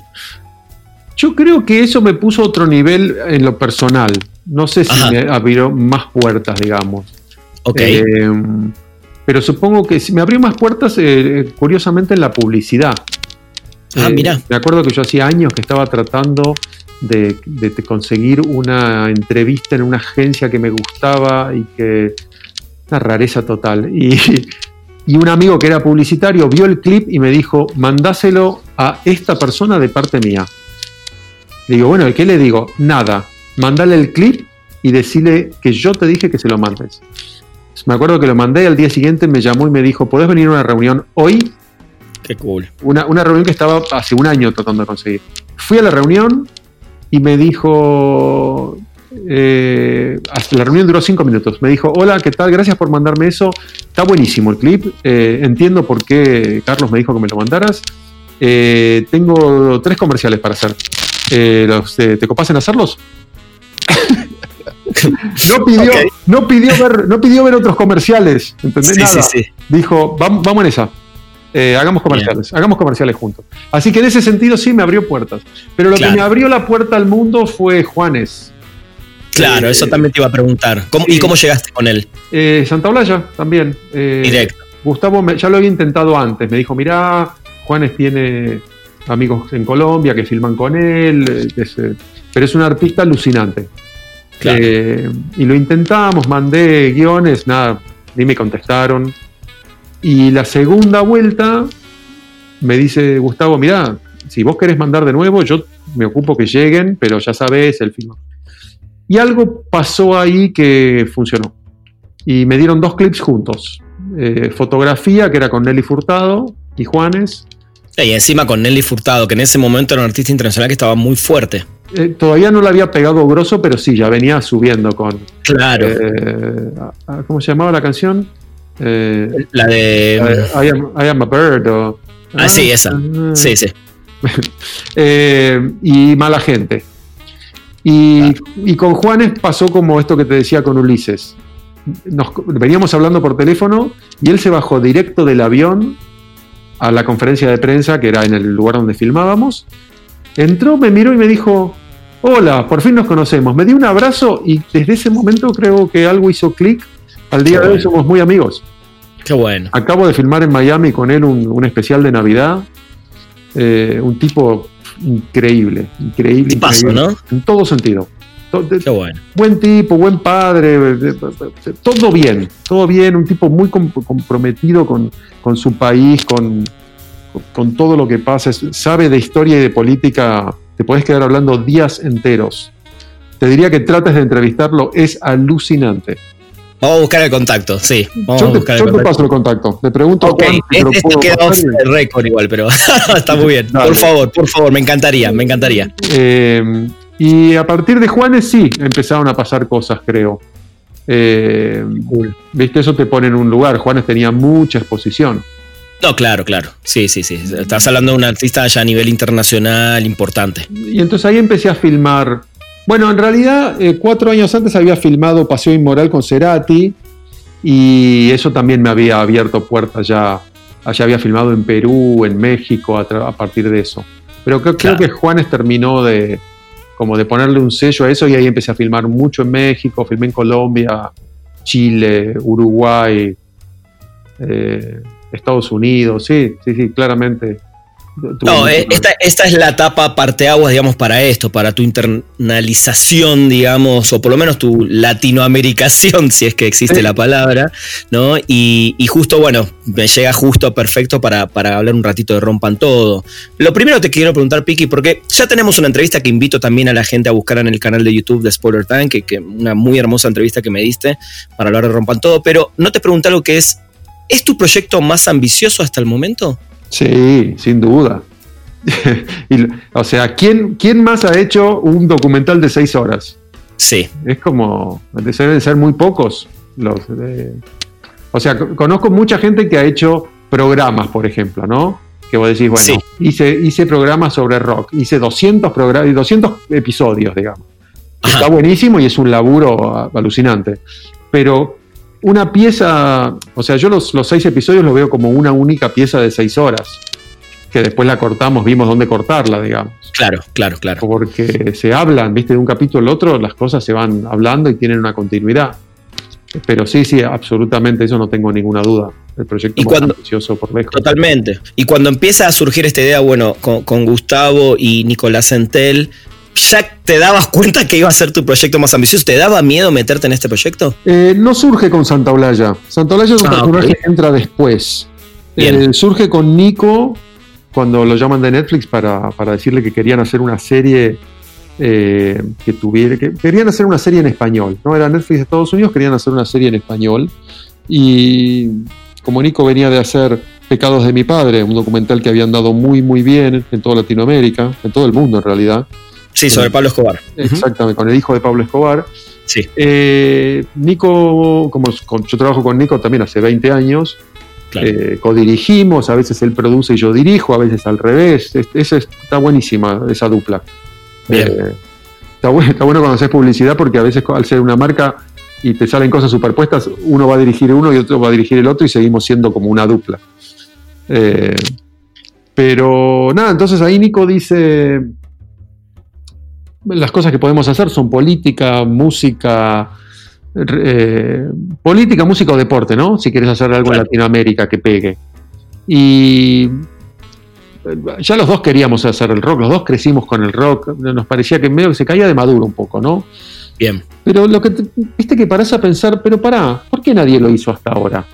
Yo creo que eso me puso a otro nivel en lo personal. No sé si me abrió más puertas, digamos. Ok. Eh, pero supongo que me abrió más puertas, eh, curiosamente, en la publicidad. Ah, eh, mira. Me acuerdo que yo hacía años que estaba tratando de, conseguir una entrevista en una agencia que me gustaba y que. Una rareza total. Y, y un amigo que era publicitario vio el clip y me dijo: mandáselo a esta persona de parte mía. Le digo, bueno, ¿qué le digo? Nada. Mandale el clip y decirle que yo te dije que se lo mandes. Me acuerdo que lo mandé, al día siguiente me llamó y me dijo, ¿podés venir a una reunión hoy? Qué cool. Una, reunión que estaba hace un año tratando de conseguir. Fui a la reunión y me dijo, eh, la reunión duró cinco minutos. Me dijo, hola, ¿qué tal? Gracias por mandarme eso. Está buenísimo el clip. Eh, entiendo por qué Carlos me dijo que me lo mandaras. Eh, tengo tres comerciales para hacer. ¿Te copas en hacerlos? no, pidió, no, pidió ver, no pidió ver otros comerciales, ¿entendés? Nada. Dijo, vamos, vamos en esa. Eh, hagamos comerciales, hagamos comerciales juntos. Así que en ese sentido sí me abrió puertas. Pero lo que me abrió la puerta al mundo fue Juanes. Claro, eso eh, también te iba a preguntar. ¿Y cómo llegaste con él? Eh, Santa Olalla también. Directo. Gustavo ya lo había intentado antes. Me dijo, mirá, Juanes tiene amigos en Colombia que filman con él. pero es un artista alucinante. Eh, y lo intentamos, mandé guiones, nada, ni me contestaron. Y la segunda vuelta me dice Gustavo, mira, si vos querés mandar de nuevo, yo me ocupo que lleguen, pero ya sabes, el film. Y algo pasó ahí que funcionó. Y me dieron dos clips juntos. Eh, fotografía, que era con Nelly Furtado y Juanes. Y encima con Nelly Furtado, que en ese momento era un artista internacional que estaba muy fuerte. Eh, todavía no lo había pegado grosso, pero sí, ya venía subiendo con. Claro. Eh, ¿Cómo se llamaba la canción? Eh, la de. I, am, a Bird. ah, ah sí, esa. Ah. sí, sí. y Mala Gente. Y, y, con Juanes pasó como esto que te decía con Ulises. Nos, veníamos hablando por teléfono y él se bajó directo del avión a la conferencia de prensa, que era en el lugar donde filmábamos. Entró, me miró y me dijo, hola, por fin nos conocemos. Me dio un abrazo y desde ese momento creo que algo hizo clic. Al día de hoy somos muy amigos. Qué bueno. Acabo de filmar en Miami con él un, especial de Navidad. Eh, un tipo increíble, increíble. ¿no? En todo sentido. Qué bueno. Buen tipo, buen padre, todo bien, todo bien, un tipo muy comprometido con, con su país, con, con todo lo que pasa. Sabe de historia y de política te podés quedar hablando días enteros. Te diría que trates de entrevistarlo, es alucinante. Vamos a buscar el contacto, sí. yo te, paso el contacto. Le pregunto a Juan. Este, queda off el récord igual, pero está muy bien. Por favor, por favor, me encantaría, me encantaría. Eh, y a partir de Juanes sí empezaron a pasar cosas, creo. Eh, Viste, eso te pone en un lugar. Juanes tenía mucha exposición. No, claro, claro. Sí, sí, sí. Estás hablando de un artista ya a nivel internacional importante. Y entonces ahí empecé a filmar. Bueno, en realidad, eh, cuatro años antes había filmado Paseo Inmoral con Cerati. Y eso también me había abierto puertas ya. Allá había filmado en Perú, en México, a, partir de eso. Pero creo, creo, que Juanes terminó de, como de ponerle un sello a eso y ahí empecé a filmar mucho en México, filmé en Colombia, Chile, Uruguay. Eh, Estados Unidos, sí, sí, sí, claramente. No, eh, esta, esta, es la etapa parteaguas, digamos, para esto, para tu internalización, digamos, o por lo menos tu latinoamericación, si es que existe la palabra, ¿no? Y, justo, bueno, me llega justo perfecto para, para, hablar un ratito de Rompan Todo. Lo primero te quiero preguntar, Piki, porque ya tenemos una entrevista que invito también a la gente a buscar en el canal de YouTube de Spoiler Time, que, que una muy hermosa entrevista que me diste para hablar de Rompan Todo, pero no te pregunté lo que es ¿Es tu proyecto más ambicioso hasta el momento? Sí, sin duda. o sea, ¿quién, ¿quién más ha hecho un documental de seis horas? Sí. Es como, deben ser muy pocos los O sea, conozco mucha gente que ha hecho programas, por ejemplo, ¿no? que vos decís, bueno, Sí. hice, hice programas sobre rock, hice 200, programas, 200 episodios, digamos. Ajá. Está buenísimo y es un laburo alucinante. Pero una pieza, o sea, yo los, los seis episodios los veo como una única pieza de seis horas, que después la cortamos, vimos dónde cortarla, digamos. Claro, claro, claro. Porque se hablan, viste, de un capítulo al otro, las cosas se van hablando y tienen una continuidad. Pero sí, sí, absolutamente, eso no tengo ninguna duda. El proyecto ¿Y más cuando- ambicioso por lejos. Totalmente. Y cuando empieza a surgir esta idea, bueno, con, con Gustavo y Nicolás Entel, ¿ya te dabas cuenta que iba a ser tu proyecto más ambicioso? ¿Te daba miedo meterte en este proyecto? Eh, no surge con Santa Olaya. Santa Olaya es un Ah, personaje que entra después. Eh, surge con Nico cuando lo llaman de Netflix para, para decirle que querían hacer una serie eh, que tuviera. que querían hacer una serie en español. No era Netflix de Estados Unidos, querían hacer una serie en español. Y como Nico venía de hacer Pecados de mi padre, un documental que habían dado muy, muy bien en toda Latinoamérica, en todo el mundo en realidad. Sí, sobre Pablo Escobar. Exactamente, con el hijo de Pablo Escobar. Sí. Eh, Nico, como yo trabajo con Nico también hace 20 años, Claro. eh, codirigimos, a veces él produce y yo dirijo, a veces al revés. Es- esa es- está buenísima esa dupla. Bien. Eh, está, bueno, está bueno cuando haces publicidad porque a veces al ser una marca y te salen cosas superpuestas, uno va a dirigir uno y otro va a dirigir el otro y seguimos siendo como una dupla. Eh, pero nada, entonces ahí Nico dice, las cosas que podemos hacer son política, música, eh, política, música o deporte, ¿no? Si quieres hacer algo Claro. en Latinoamérica que pegue. Y eh, ya los dos queríamos hacer el rock, los dos crecimos con el rock, nos parecía que medio que se caía de maduro un poco, ¿no? Bien. Pero lo que te- viste que parás a pensar, pero pará, ¿por qué nadie lo hizo hasta ahora?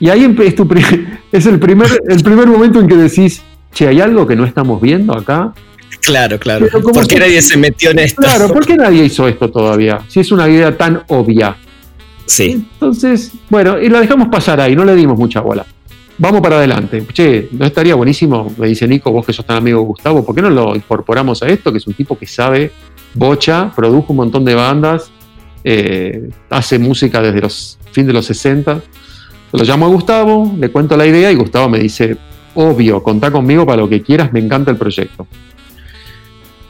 Y ahí es, tu es el, primer, el primer momento en que decís, che, hay algo que no estamos viendo acá. Claro, claro. Pero ¿cómo ¿Por qué nadie se metió en esto? Claro, ¿por qué nadie hizo esto todavía? Si es una idea tan obvia. Sí. Entonces, bueno, y la dejamos pasar ahí, no le dimos mucha bola. Vamos para adelante. Che, ¿no estaría buenísimo? Me dice Nico, vos que sos tan amigo de Gustavo, ¿por qué no lo incorporamos a esto? Que es un tipo que sabe bocha, produjo un montón de bandas, eh, hace música desde los fin de los 60. Lo llamo a Gustavo, le cuento la idea y Gustavo me dice, obvio, contá conmigo para lo que quieras, me encanta el proyecto.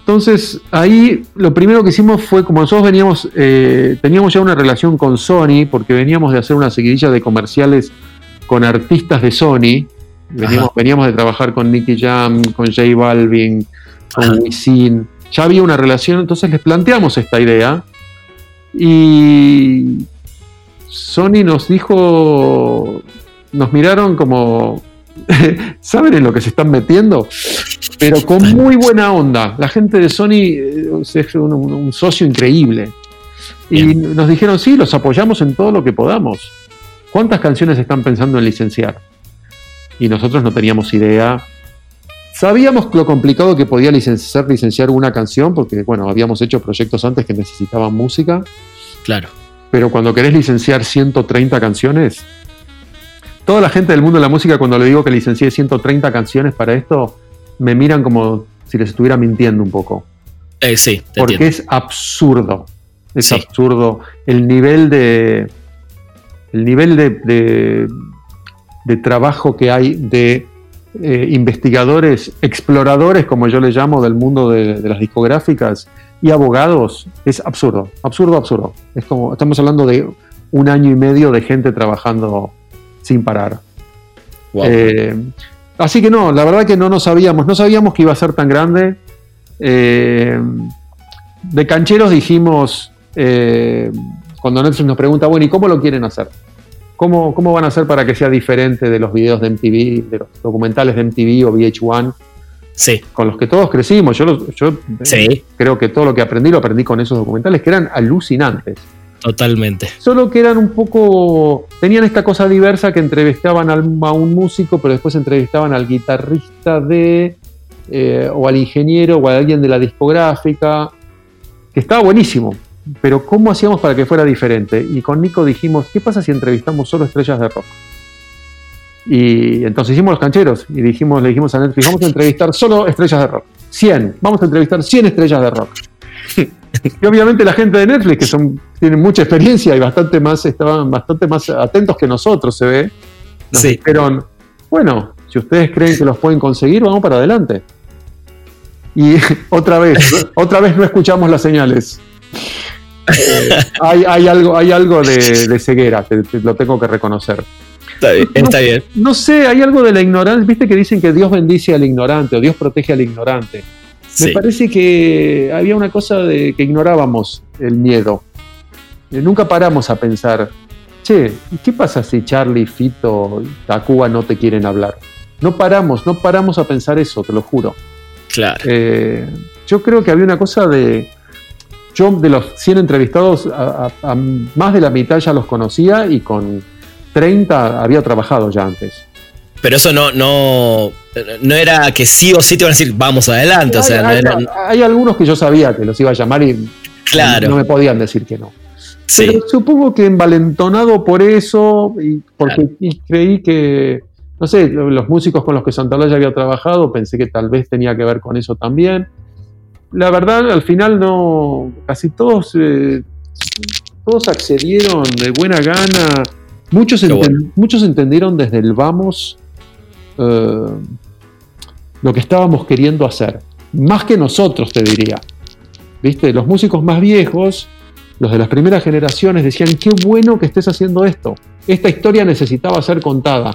Entonces, ahí lo primero que hicimos fue, como nosotros veníamos, eh, teníamos ya una relación con Sony, porque veníamos de hacer una seguidilla de comerciales con artistas de Sony. Veníamos, veníamos de trabajar con Nicky Jam, con J Balvin, con. Wisin. Ya había una relación, entonces les planteamos esta idea. Y Sony nos dijo, nos miraron como, ¿saben en lo que se están metiendo? Pero con muy buena onda. La gente de Sony eh, es un, un- un socio increíble. Y nos dijeron, sí, los apoyamos en todo lo que podamos. ¿Cuántas canciones están pensando en licenciar? Y nosotros no teníamos idea. Sabíamos lo complicado que podía licen- ser licenciar una canción, porque bueno, habíamos hecho proyectos antes que necesitaban música, Claro. pero cuando querés licenciar 130 canciones, toda la gente del mundo de la música, cuando le digo que licencié 130 canciones para esto, me miran como si les estuviera mintiendo un poco. Eh, sí, te Porque entiendo. es absurdo. Es Sí. absurdo. El nivel de. El nivel de, de, de trabajo que hay de eh, investigadores, exploradores, como yo les llamo, del mundo de, de las discográficas y abogados, es absurdo. Absurdo, absurdo. Es como. Estamos hablando de un año y medio de gente trabajando sin parar. Wow. Eh, así que no, la verdad que no nos sabíamos, no sabíamos que iba a ser tan grande. Eh, de cancheros dijimos, eh, cuando Netflix nos pregunta, bueno, ¿y cómo lo quieren hacer? ¿Cómo, ¿Cómo van a hacer para que sea diferente de los videos de MTV, de los documentales de MTV o VH1, sí. con los que todos crecimos? Yo, yo Sí. creo que todo lo que aprendí lo aprendí con esos documentales que eran alucinantes. Totalmente. Solo que eran un poco. Tenían esta cosa diversa que entrevistaban a un músico, pero después entrevistaban al guitarrista de. eh, o al ingeniero o a alguien de la discográfica. Que estaba buenísimo. Pero ¿cómo hacíamos para que fuera diferente? Y con Nico dijimos: ¿qué pasa si entrevistamos solo estrellas de rock? Y entonces hicimos los cancheros y dijimos, le dijimos a Netflix: vamos a entrevistar solo estrellas de rock. 100. Vamos a entrevistar 100 estrellas de rock. Y obviamente la gente de Netflix, que son, tienen mucha experiencia y bastante más, estaban bastante más atentos que nosotros, se ve, nos Sí. dijeron, bueno, Si ustedes creen que los pueden conseguir, vamos para adelante. Y otra vez, otra vez no escuchamos las señales. Eh, hay, algo, hay algo de, ceguera, lo tengo que reconocer. Está bien, está bien. No sé, hay algo de la ignorancia. Viste que dicen que Dios bendice al ignorante o Dios protege al ignorante. Me parece que había una cosa de que ignorábamos el miedo. Eh, nunca paramos a pensar, che, ¿qué pasa si Charlie, Fito, Tacuba no te quieren hablar? No paramos, no paramos a pensar eso, te lo juro. Claro. Eh, yo creo que había una cosa de. Yo, de los 100 entrevistados, a, más de la mitad ya los conocía y con 30 había trabajado ya antes. Pero eso no, no, no era que sí o sí te iban a decir, vamos adelante. Hay, o sea, hay, algunos que yo sabía que los iba a llamar y claro. no me podían decir que no. Pero supongo que envalentonado por eso y porque creí que no sé, los músicos con los que Santolaya había trabajado, pensé que tal vez tenía que ver con eso también. La verdad, al final no, casi todos, eh, todos accedieron de buena gana. Muchos, muchos entendieron desde el vamos eh, lo que estábamos queriendo hacer. Más que nosotros, te diría. ¿Viste? Los músicos más viejos, los de las primeras generaciones, decían, qué bueno que estés haciendo esto. Esta historia necesitaba ser contada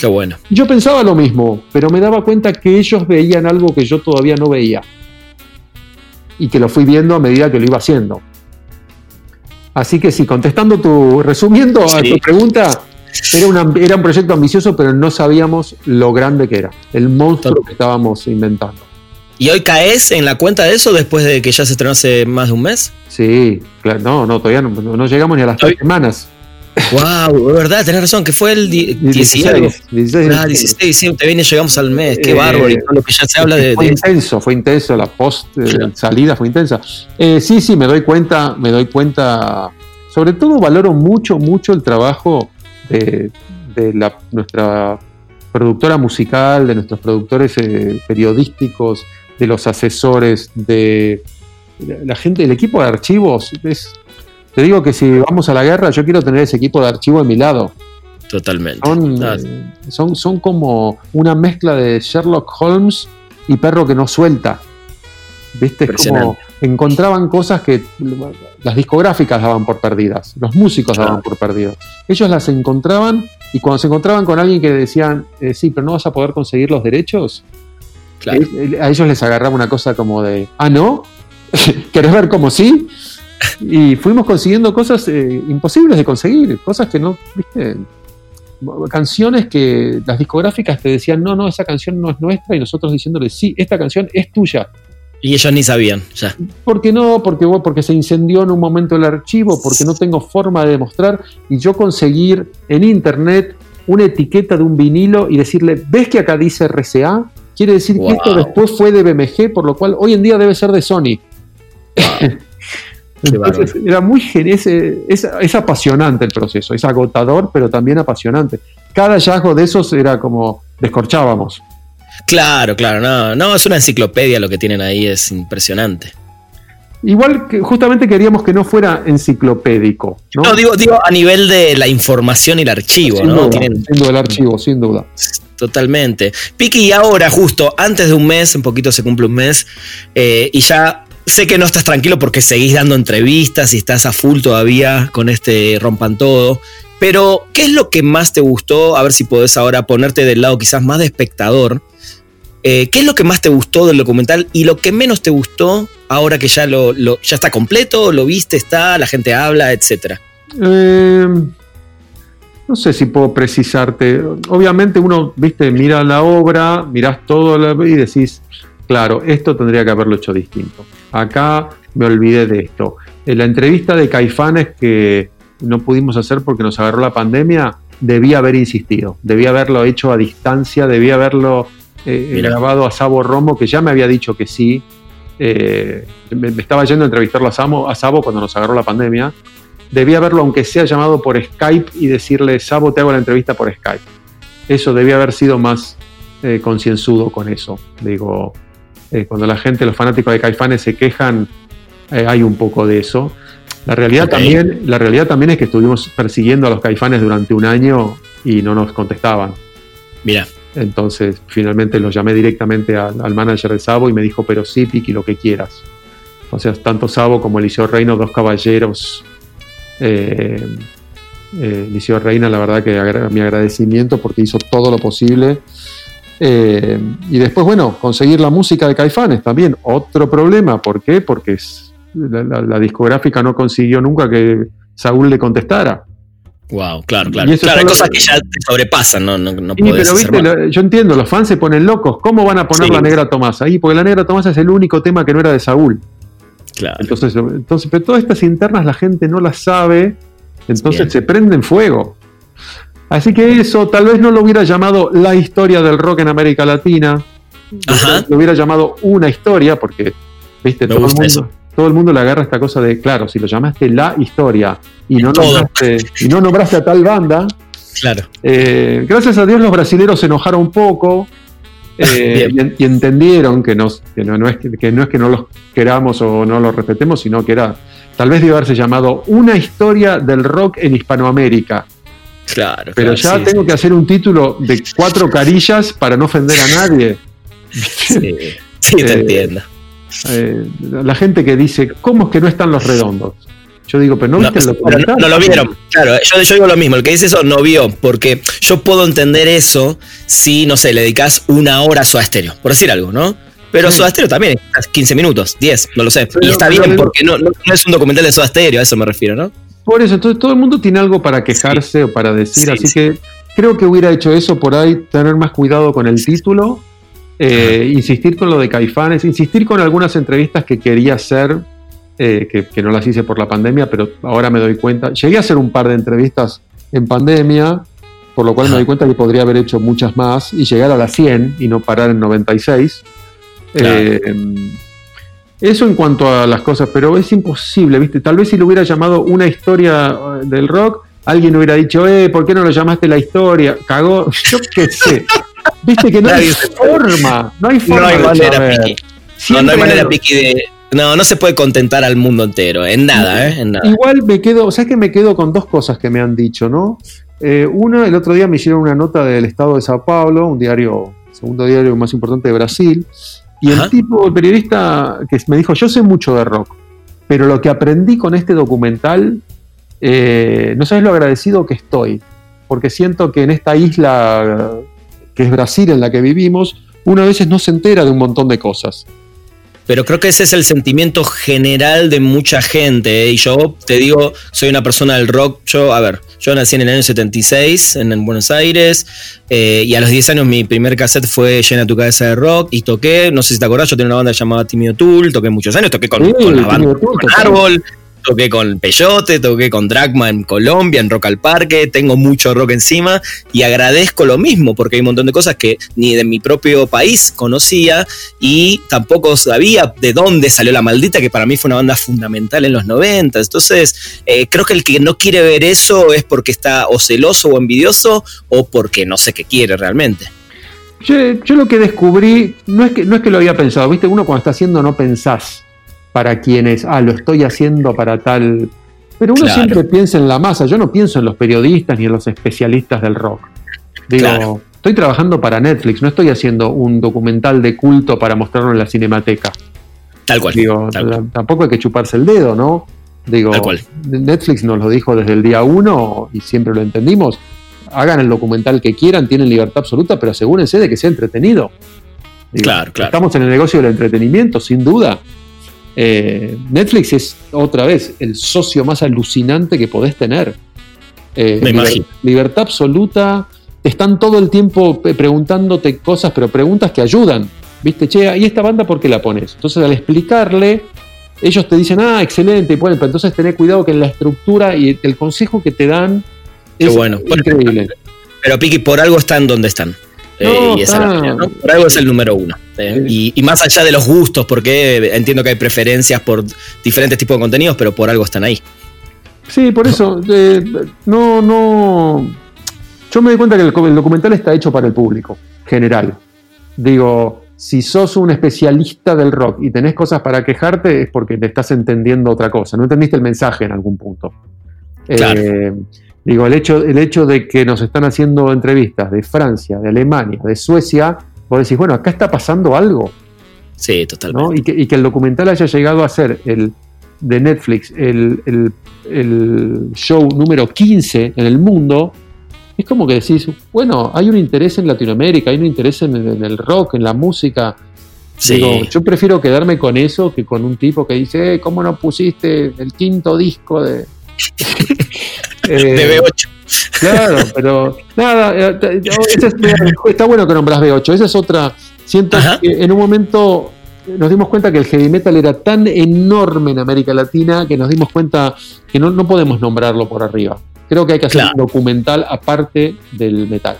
Qué bueno. Yo pensaba lo mismo, pero me daba cuenta que ellos veían algo que yo todavía no veía. Y que lo fui viendo a medida que lo iba haciendo. Así que sí, contestando tu, resumiendo a tu pregunta, era, era un proyecto ambicioso, pero no sabíamos lo grande que era, el monstruo que estábamos inventando. ¿Y hoy caes en la cuenta de eso después de que ya se estrenó hace más de un mes? Sí, claro, no, no, todavía no, llegamos ni a las tres semanas. Wow, de verdad, tenés razón, que fue el 16. 16, ah, 16 de diciembre, viene, llegamos al mes, qué eh, bárbaro, y todo lo que ya se habla de. Fue intenso, fue intenso, la post eh, salida fue intensa. Eh, sí, sí, me doy cuenta, me doy cuenta. Sobre todo valoro mucho, mucho el trabajo de, la, nuestra productora musical, de nuestros productores periodísticos, de los asesores, de la gente, el equipo de archivos. Es, te digo que si vamos a la guerra, yo quiero tener ese equipo de archivo a mi lado. Totalmente. Son, son, como una mezcla de Sherlock Holmes y perro que no suelta. ¿Viste? como encontraban cosas que las discográficas daban por perdidas, los músicos daban por perdidos. Ellos las encontraban y cuando se encontraban con alguien que decían, eh, sí, pero no vas a poder conseguir los derechos, eh, a ellos les agarraba una cosa como de, ah, no, ¿querés ver como sí? y fuimos consiguiendo cosas eh, imposibles de conseguir, cosas que no, viste, canciones que las discográficas te decían, no, no, esa canción no es nuestra, y nosotros diciéndole, sí, esta canción es tuya. Y ellos ni sabían, ya. ¿Por qué no? Porque, porque se incendió en un momento el archivo, porque no tengo forma de demostrar, y yo conseguir en internet una etiqueta de un vinilo y decirle, ¿ves que acá dice RCA? Quiere decir que esto después fue de BMG, por lo cual hoy en día debe ser de Sony. era muy es, es, apasionante el proceso, es agotador, pero también apasionante. Cada hallazgo de esos era como descorchábamos. Claro, claro, no, no, es una enciclopedia lo que tienen ahí, es impresionante. Igual que justamente queríamos que no fuera enciclopédico. No, digo, digo a nivel de la información y el archivo, sin ¿no? Duda, el archivo, sin duda. Totalmente. Piki, y ahora, justo antes de un mes, un poquito se cumple un mes, eh, y ya sé que no estás tranquilo porque seguís dando entrevistas y estás a full todavía con este rompan todo. Pero, ¿qué es lo que más te gustó? A ver si podés ahora ponerte del lado quizás más de espectador. Eh, ¿Qué es lo que más te gustó del documental y lo que menos te gustó ahora que ya, lo, ya está completo, lo viste, está, la gente habla, etcétera? Eh, no sé si puedo precisarte. Obviamente uno, viste, mira la obra, mirás todo y decís, claro, esto tendría que haberlo hecho distinto acá me olvidé de esto. En la entrevista de Caifanes que no pudimos hacer porque nos agarró la pandemia, debía haber insistido, debía haberlo hecho a distancia, debía haberlo eh, grabado a Sabo Romo, que ya me había dicho que sí. Eh, me, estaba yendo a entrevistarlo a, a Sabo cuando nos agarró la pandemia. Debía haberlo, aunque sea llamado por Skype, y decirle, Sabo, te hago la entrevista por Skype. Eso debía haber sido más eh, concienzudo con eso. Digo, eh, cuando la gente, los fanáticos de Caifanes se quejan, eh, hay un poco de eso. La realidad, también, la realidad también es que estuvimos persiguiendo a los Caifanes durante un año y no nos contestaban. Mira. Entonces, finalmente lo llamé directamente al, al manager de Sabo y me dijo, pero sí, Piki, lo que quieras. O sea, tanto Sabo como Eliseo Reino, dos caballeros. Eh, eh, Eliseo Reina, la verdad que agra- mi agradecimiento porque hizo todo lo posible. Eh, y después, bueno, conseguir la música de Caifanes también. Otro problema, ¿por qué? Porque es- la, la- la discográfica no consiguió nunca que Saúl le contestara. Wow, claro, claro. Y eso Claro, cosas que- que ya te sobrepasan, no, no, no Sí, podés pero viste, lo- yo entiendo, los fans se ponen locos. ¿Cómo van a poner Sí. la negra Tomasa ahí? Porque la negra Tomasa es el único tema que no era de Saúl. Claro. Entonces, entonces pero todas estas internas la gente no las sabe, entonces Bien. se prenden fuego. Así que eso tal vez no lo hubiera llamado la historia del rock en América Latina, Ajá. lo hubiera llamado una historia, porque, viste, Me todo el, gusta mundo, eso. Todo el mundo le agarra esta cosa de, claro, si lo llamaste la historia y no, Todo. nombraste, y no nombraste a tal banda, Claro. eh, gracias a Dios los brasileros se enojaron un poco eh, y, en- y entendieron que, nos- que, no, no es que, no es que no los queramos o no los respetemos, sino que era, tal vez debe haberse llamado Una historia del rock en Hispanoamérica. Claro. Pero claro, ya sí, tengo que hacer un título de cuatro carillas para no ofender a nadie. Sí, sí, te Eh, entiendo. Eh, la gente que dice, ¿cómo es que no están los redondos? Yo digo, pero no No, viste el no, no lo vieron. Claro, yo, yo digo lo mismo. El que dice eso no vio, porque yo puedo entender eso si, no sé, le dedicas una hora a Stereo, por decir algo, ¿no? Pero Sí. Soda Stereo también es 15 minutos, 10, no lo sé. Pero- y está bien, porque no, no, no es un documental de Soda Stereo, a eso me refiero, ¿no? Por eso, entonces todo el mundo tiene algo para quejarse o para decir, Sí, así sí. que creo que hubiera hecho eso por ahí, tener más cuidado con el título, eh, insistir con lo de Caifanes, insistir con algunas entrevistas que quería hacer, eh, que, que no las hice por la pandemia, pero ahora me doy cuenta. Llegué a hacer un par de entrevistas en pandemia, por lo cual me doy cuenta que podría haber hecho muchas más y llegar a las 100 y no parar en 96. Claro. Eh, eso en cuanto a las cosas, pero es imposible, ¿viste? Tal vez si lo hubiera llamado una historia eh, del rock, alguien hubiera dicho, eh, ¿por qué no lo llamaste la historia? Cagó, yo qué sé. Viste que no hay forma, no hay No forma hay de manera. Piki. No, no hay manera, hay- Piki, de. No, no se puede contentar al mundo entero, en nada, ¿eh? En nada. Igual me quedo, o sea que me quedo con dos cosas que me han dicho, ¿no? Eh, una, el otro día me hicieron una nota del Estado de Sao Paulo, un diario, segundo diario más importante de Brasil, y Ajá. el tipo, el periodista, que me dijo, yo sé mucho de rock, pero lo que aprendí con este documental, eh, no sabes lo agradecido que estoy, porque siento que en esta isla que es Brasil en la que vivimos, uno a veces no se entera de un montón de cosas. Pero creo que ese es el sentimiento general de mucha gente. ¿eh? Y yo te digo, soy una persona del rock. Yo, a ver, yo nací en el año 76 en, en Buenos Aires. eh, y a los 10 años mi primer cassette fue Llena tu cabeza de rock. Y toqué, no sé si te acordás, yo tenía una banda llamada Timio Tool. Toqué muchos años, toqué con, Sí, con la banda Tool, con. Árbol. Toqué con Peyote, toqué con Dragma en Colombia, en Rock al Parque, tengo mucho rock encima y agradezco lo mismo porque hay un montón de cosas que ni de mi propio país conocía y tampoco sabía de dónde salió la maldita, que para mí fue una banda fundamental en los 90. Entonces, eh, creo que el que no quiere ver eso es porque está o celoso o envidioso o porque no sé qué quiere realmente. Yo, yo lo que descubrí, no es que, no es que lo había pensado, viste, uno cuando está haciendo no pensás para quién es, ah, lo estoy haciendo para tal. Pero uno Claro. siempre piensa en la masa, yo no pienso en los periodistas ni en los especialistas del rock. Digo, Claro. estoy trabajando para Netflix, no estoy haciendo un documental de culto para mostrarlo en la cinemateca. Tal cual. Digo, tal cual. tampoco hay que chuparse el dedo, ¿no? Digo, Tal cual. Netflix nos lo dijo desde el día uno y siempre lo entendimos. Hagan el documental que quieran, tienen libertad absoluta, pero asegúrense de que sea entretenido. Digo, Claro, claro. Estamos en el negocio del entretenimiento, sin duda. Eh, Netflix es otra vez el socio más alucinante que podés tener. Eh, Me liber-. Libertad absoluta. Están todo el tiempo preguntándote cosas, pero preguntas que ayudan. ¿Viste? Che, ¿y esta banda por qué la pones? Entonces, al explicarle, ellos te dicen, ah, excelente, bueno, pero entonces tené cuidado que en la estructura y el consejo que te dan Qué es bueno. increíble. Pero Piki, por algo están donde están. Eh. Por algo es el número uno. eh. Y, y más allá de los gustos, porque entiendo que hay preferencias por diferentes tipos de contenidos, pero por algo están ahí. Sí, por eso, eh, no, no. Yo me doy cuenta que el, el documental está hecho para el público, general. Digo, si sos un especialista del rock y tenés cosas para quejarte, es porque te estás entendiendo otra cosa. No entendiste el mensaje en algún punto. Claro. Eh, Digo, el hecho, el hecho de que nos están haciendo entrevistas de Francia, de Alemania, de Suecia, vos decís, bueno, acá está pasando algo. Sí, totalmente. Y, que, y, que, el documental haya llegado a ser el de Netflix, el, el, el, show número 15 en el mundo, es como que decís, bueno, hay un interés en Latinoamérica, hay un interés en, en el rock, en la música. Sí. Digo, yo prefiero quedarme con eso que con un tipo que dice, eh, ¿cómo no pusiste el quinto disco de... de B8. Claro, pero nada, eh, es, está bueno que nombras B8. Esa es otra. Siento Ajá. que en un momento nos dimos cuenta que el heavy metal era tan enorme en América Latina que nos dimos cuenta que no, no podemos nombrarlo por arriba. Creo que hay que hacer Claro. un documental aparte del metal.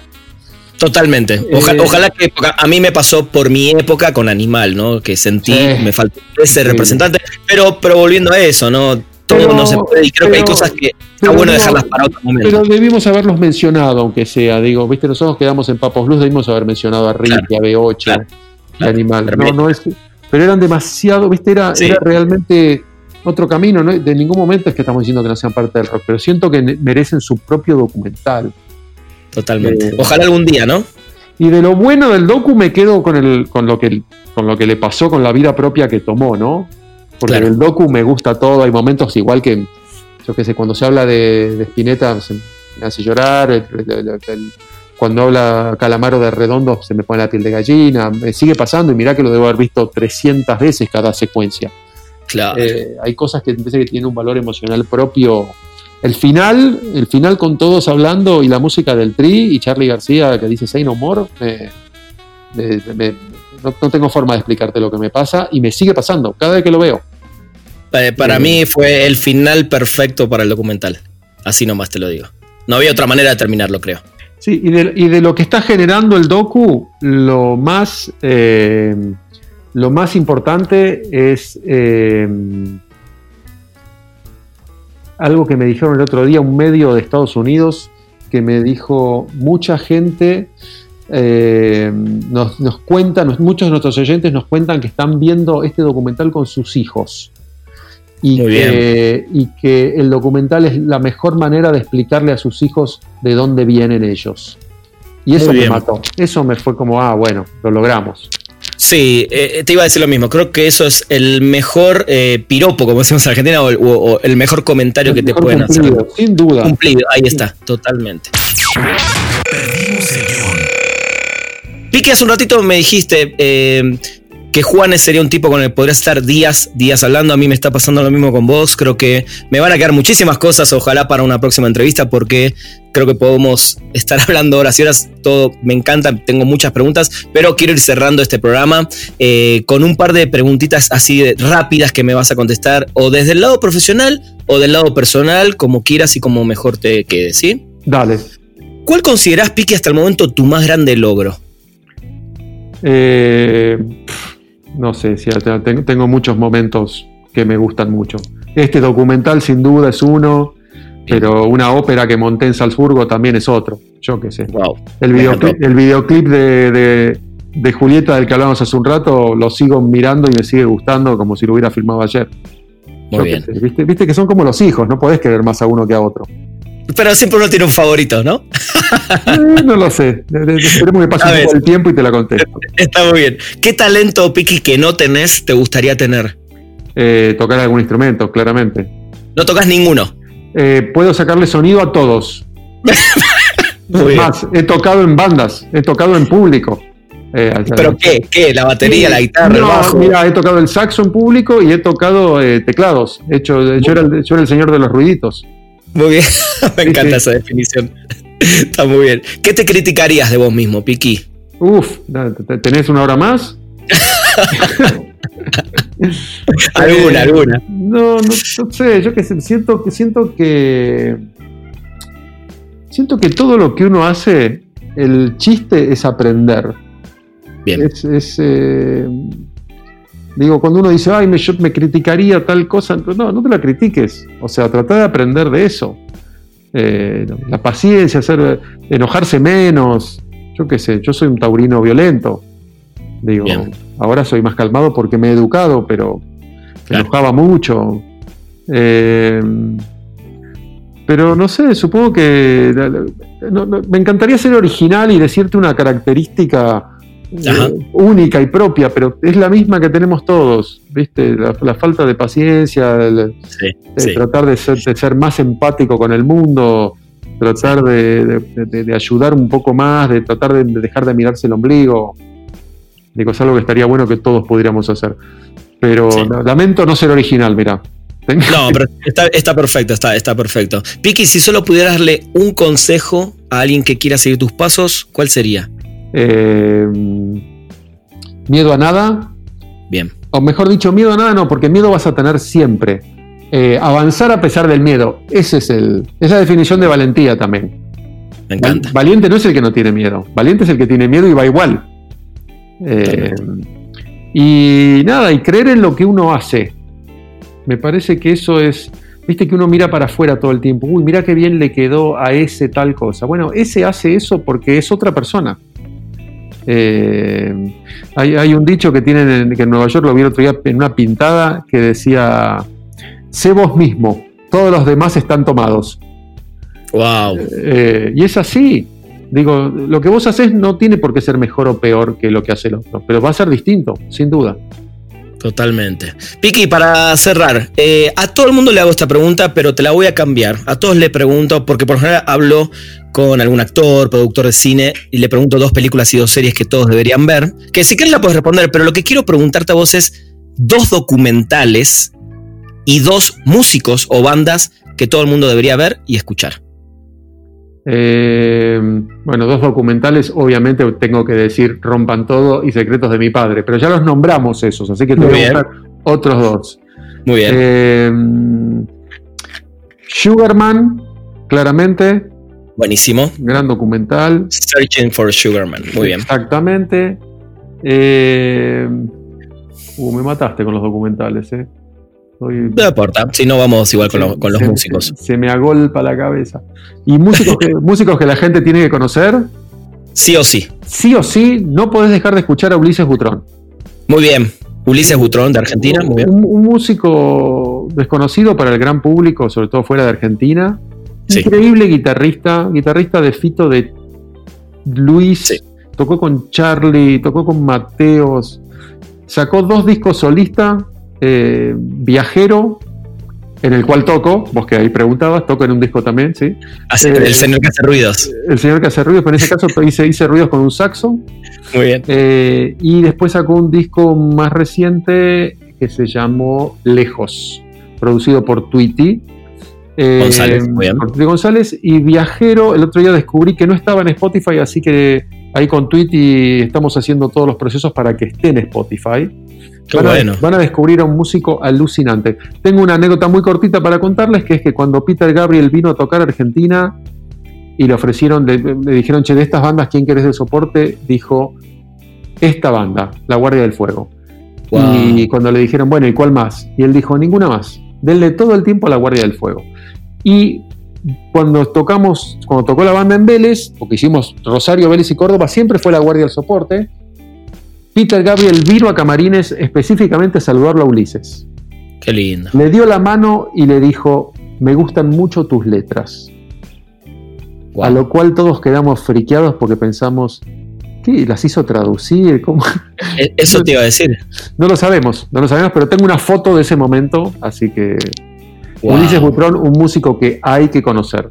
Totalmente. Oja- Eh, ojalá que a mí me pasó por mi época con Animal, ¿no? Que sentí, Sí. me faltó ese representante. Pero, pero volviendo a eso, ¿no? Todo Pero- no se puede. Y creo que hay cosas que está bueno no- dejarlas para otro momento. Pero debimos haberlos mencionado, aunque sea. Digo, viste, nosotros quedamos en Papos Blues, debimos haber mencionado a Rick, Claro, a B8, claro. Animal. No, no es, pero eran demasiado, viste, era, Sí. era realmente otro camino. ¿no? De ningún momento es que estamos diciendo que no sean parte del rock, pero siento que merecen su propio documental. Totalmente. Eh, Ojalá algún día, ¿no? Y de lo bueno del docu me quedo con, el, con, lo, que, con lo que le pasó con la vida propia que tomó, ¿no? Porque Claro. del docu me gusta todo, hay momentos igual que, yo qué sé, cuando se habla de, de Spinetta se me hace llorar, el- el- el- el- cuando habla Calamaro de Redondo se me pone la piel de gallina, me sigue pasando y mirá que lo debo haber visto 300 veces cada secuencia. Claro. Eh, hay cosas que parece que tienen un valor emocional propio. El final, el final con todos hablando y la música del Tri y Charlie García que dice Say No More, me- me- me- no, no tengo forma de explicarte lo que me pasa y me sigue pasando cada vez que lo veo. Eh, para mí fue el final perfecto para el documental. Así nomás te lo digo. No había otra manera de terminarlo, creo. Sí, y de, y de lo que está generando el docu, lo más, eh, lo más importante es eh, algo que me dijeron el otro día, un medio de Estados Unidos, que me dijo, mucha gente eh, nos, nos cuenta, nos- muchos de nuestros oyentes nos cuentan que están viendo este documental con sus hijos. Y Muy que, y que el documental es la mejor manera de explicarle a sus hijos de dónde vienen ellos. Y eso me mató. Eso me fue como, ah, bueno, lo logramos. Sí, eh, te iba a decir lo mismo. Creo que eso es el mejor eh, piropo, como decimos en Argentina, o, o- o el mejor comentario que te pueden hacer. cumplido, Sin duda. Cumplido, ahí está, totalmente. Perdimos el guion. Pique, hace un ratito me dijiste eh, que Juanes sería un tipo con el que podrías estar días, días hablando. A mí me está pasando lo mismo con vos. Creo que me van a quedar muchísimas cosas, ojalá para una próxima entrevista, porque creo que podemos estar hablando horas y horas. Todo me encanta, tengo muchas preguntas, pero quiero ir cerrando este programa eh, con un par de preguntitas así de rápidas que me vas a contestar, o desde el lado profesional o del lado personal, como quieras y como mejor te quede, ¿sí? Dale. ¿Cuál considerás, Pique, hasta el momento tu más grande logro? Eh, no sé, si tengo, muchos momentos que me gustan mucho. Este documental sin duda es uno, pero una ópera que monté en Salzburgo también es otro. Yo qué sé. Wow. El videoclip, el videoclip de, de- de Julieta del que hablábamos hace un rato lo sigo mirando y me sigue gustando como si lo hubiera filmado ayer. Muy Yo bien. sé, ¿viste? Viste que son como los hijos, no podés querer más a uno que a otro. Pero siempre uno tiene un favorito, ¿no? Eh, no lo sé. Esperemos que pase un poco el tiempo y te la contesto. Está muy bien. ¿Qué talento, Piki, que no tenés, te gustaría tener? Eh, tocar algún instrumento, claramente. No tocas ninguno. Eh, puedo sacarle sonido a todos. Muy bien. Más, he tocado en bandas, he tocado en público. Eh, ¿Pero qué? ¿Qué? ¿La batería, la guitarra, el No, bajo? Mira, he tocado el saxo en público y he tocado eh, teclados. He hecho, yo, era el, yo era el señor de los ruiditos. Muy bien. Me encanta esa definición. Está muy bien. ¿Qué te criticarías de vos mismo, Piki? Uf, ¿tenés una hora más? Alguna, Eh, alguna. No, no, no sé, yo que siento que siento que siento que todo lo que uno hace, el chiste es aprender. Bien. Es, es, eh, digo, cuando uno dice, ay, me, yo me criticaría tal cosa, no, no te la critiques. O sea, trata de aprender de eso. Eh, la paciencia, hacer, enojarse menos. Yo qué sé, yo soy un taurino violento. Digo, Bien. ahora soy más calmado porque me he educado, pero me enojaba mucho. Eh, Pero no sé, supongo que me encantaría ser original y decirte una característica eh, única y propia, pero es la misma que tenemos todos, ¿viste? La, falta de paciencia, tratar de ser, más empático con el mundo, tratar de, ayudar un poco más, de tratar de, dejar de mirarse el ombligo. Digo, es algo que estaría bueno que todos pudiéramos hacer. Pero lamento no ser original, mira. No, pero está, perfecto, está, está perfecto. Piki, si solo pudieras darle un consejo a alguien que quiera seguir tus pasos, ¿cuál sería? Eh, miedo a nada. Bien. O mejor dicho, miedo a nada no, porque miedo vas a tener siempre. Eh, avanzar a pesar del miedo. Ese es el, esa es la definición de valentía también. Me encanta. Valiente no es el que no tiene miedo. Valiente es el que tiene miedo y va igual. Eh, y nada, y creer en lo que uno hace. Me parece que eso es. Viste que uno mira para afuera todo el tiempo. Uy, mira qué bien le quedó a ese tal cosa. Bueno, ese hace eso porque es otra persona. Eh, hay, un dicho que tienen que en Nueva York lo vi el otro día en una pintada que decía: Sé vos mismo, todos los demás están tomados. Wow. Eh, y es así. Digo, lo que vos haces no tiene por qué ser mejor o peor que lo que hace el otro, pero va a ser distinto, sin duda. Totalmente. Piki, para cerrar, eh, a todo el mundo le hago esta pregunta, pero te la voy a cambiar. A todos le pregunto, porque por ejemplo hablo con algún actor, productor de cine, y le pregunto dos películas y dos series que todos deberían ver, que si quieres la puedes responder, pero lo que quiero preguntarte a vos es dos documentales y dos músicos o bandas que todo el mundo debería ver y escuchar. Eh, bueno, dos documentales, obviamente tengo que decir Rompan Todo y Secretos de mi Padre, pero ya los nombramos esos, así que te voy a buscar otros dos. Muy bien. Eh, Sugarman, claramente. Buenísimo. Gran documental. Searching for Sugarman, muy bien. Exactamente. Eh, uh, me mataste con los documentales, ¿eh? No importa, si no vamos igual con, los músicos. Se, me agolpa la cabeza. ¿Y músicos que, músicos que la gente tiene que conocer? Sí o sí. Sí o sí, no podés dejar de escuchar a Ulises Butrón. Muy bien. Ulises Butrón de Argentina, muy bien. Un, músico desconocido para el gran público, sobre todo fuera de Argentina. Increíble guitarrista, guitarrista de Fito de Luis. Tocó con Charlie, tocó con Mateos. Sacó dos discos solistas eh, viajero, en el cual toco, vos que ahí preguntabas, toco en un disco también, ¿sí? el eh, señor que hace ruidos. El señor que hace ruidos, pero en ese caso hice, hice ruidos con un saxo. Muy bien. Eh, y después sacó un disco más reciente que se llamó Lejos, producido por Tweety. González, muy bien. Por González. Y Viajero, el otro día descubrí que no estaba en Spotify, así que ahí con Tweety estamos haciendo todos los procesos para que esté en Spotify van, a, descubrir a un músico alucinante. Tengo una anécdota muy cortita para contarles, que es que cuando Peter Gabriel vino a tocar a Argentina y le ofrecieron, le, dijeron, che, de estas bandas, ¿quién querés de soporte? Dijo, esta banda, La Guardia del Fuego. Y cuando le dijeron, bueno, ¿y cuál más? Y él dijo, ninguna más. Denle todo el tiempo a La Guardia del Fuego. Y cuando tocamos, cuando tocó la banda en Vélez, porque hicimos Rosario, Vélez y Córdoba, siempre fue La Guardia del Soporte. Peter Gabriel vino a Camarines específicamente a saludarlo a Ulises. Qué lindo. Le dio la mano y le dijo, me gustan mucho tus letras. A lo cual todos quedamos friqueados porque pensamos, ¿qué? ¿Las hizo traducir? ¿Cómo? E, eso te iba a decir. No lo sabemos, no lo sabemos, pero tengo una foto de ese momento, así que... Ulises Butrón, un músico que hay que conocer.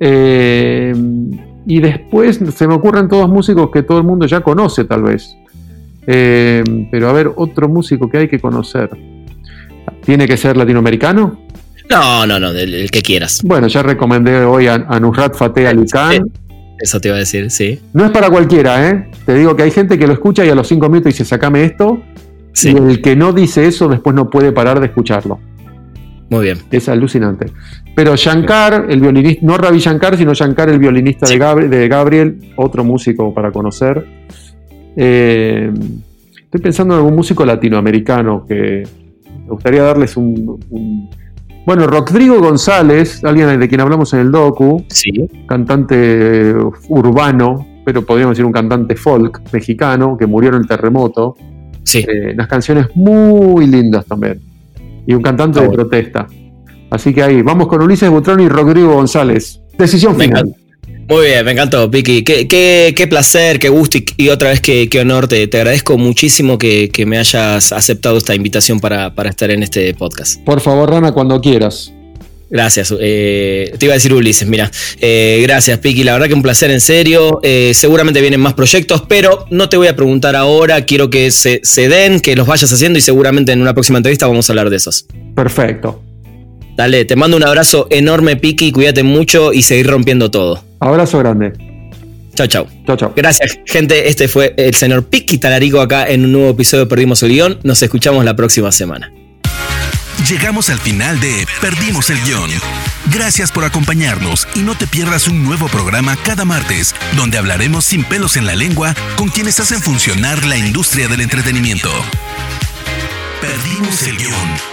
Eh, y después se me ocurren todos músicos que todo el mundo ya conoce, tal vez. Eh, pero a ver, otro músico que hay que conocer. ¿Tiene que ser latinoamericano? No, no, no, el, que quieras. Bueno, ya recomendé hoy a, Nusrat Fateh Ali Khan. Eso te iba a decir, sí. No es para cualquiera, ¿eh? Te digo que hay gente que lo escucha y a los cinco minutos dice, sacame esto. Y el que no dice eso después no puede parar de escucharlo. Muy bien. Es alucinante. Pero Shankar, el violinista, no Ravi Shankar, sino Shankar, el violinista de, Gabriel, otro músico para conocer. Eh, estoy pensando en algún músico latinoamericano que me gustaría darles un, bueno, Rodrigo González, alguien de quien hablamos en el docu, cantante urbano, pero podríamos decir un cantante folk mexicano que murió en el terremoto. Sí. Eh, unas canciones muy lindas también. Y un cantante de protesta. Así que ahí, vamos con Ulises Butrón y Rodrigo González. Decisión final. Muy bien, me encantó, Vicky. Qué, qué, placer, qué gusto y, otra vez qué, qué honor. Te, te, agradezco muchísimo que, me hayas aceptado esta invitación para, para estar en este podcast. Por favor, Rana, cuando quieras. Gracias. Eh, te iba a decir Ulises, mira. Eh, gracias, Piki. La verdad que un placer en serio. Eh, seguramente vienen más proyectos, pero no te voy a preguntar ahora. Quiero que se, se, den, que los vayas haciendo y seguramente en una próxima entrevista vamos a hablar de esos. Perfecto. Dale, te mando un abrazo enorme, Piki. Cuídate mucho y seguir rompiendo todo. Abrazo grande. Chao, chao. Chao, chao. Gracias, gente. Este fue el señor Piki Talarico acá en un nuevo episodio de Perdimos el Guión. Nos escuchamos la próxima semana. Llegamos al final de Perdimos el guion. Gracias por acompañarnos y no te pierdas un nuevo programa cada martes, donde hablaremos sin pelos en la lengua con quienes hacen funcionar la industria del entretenimiento. Perdimos el guion.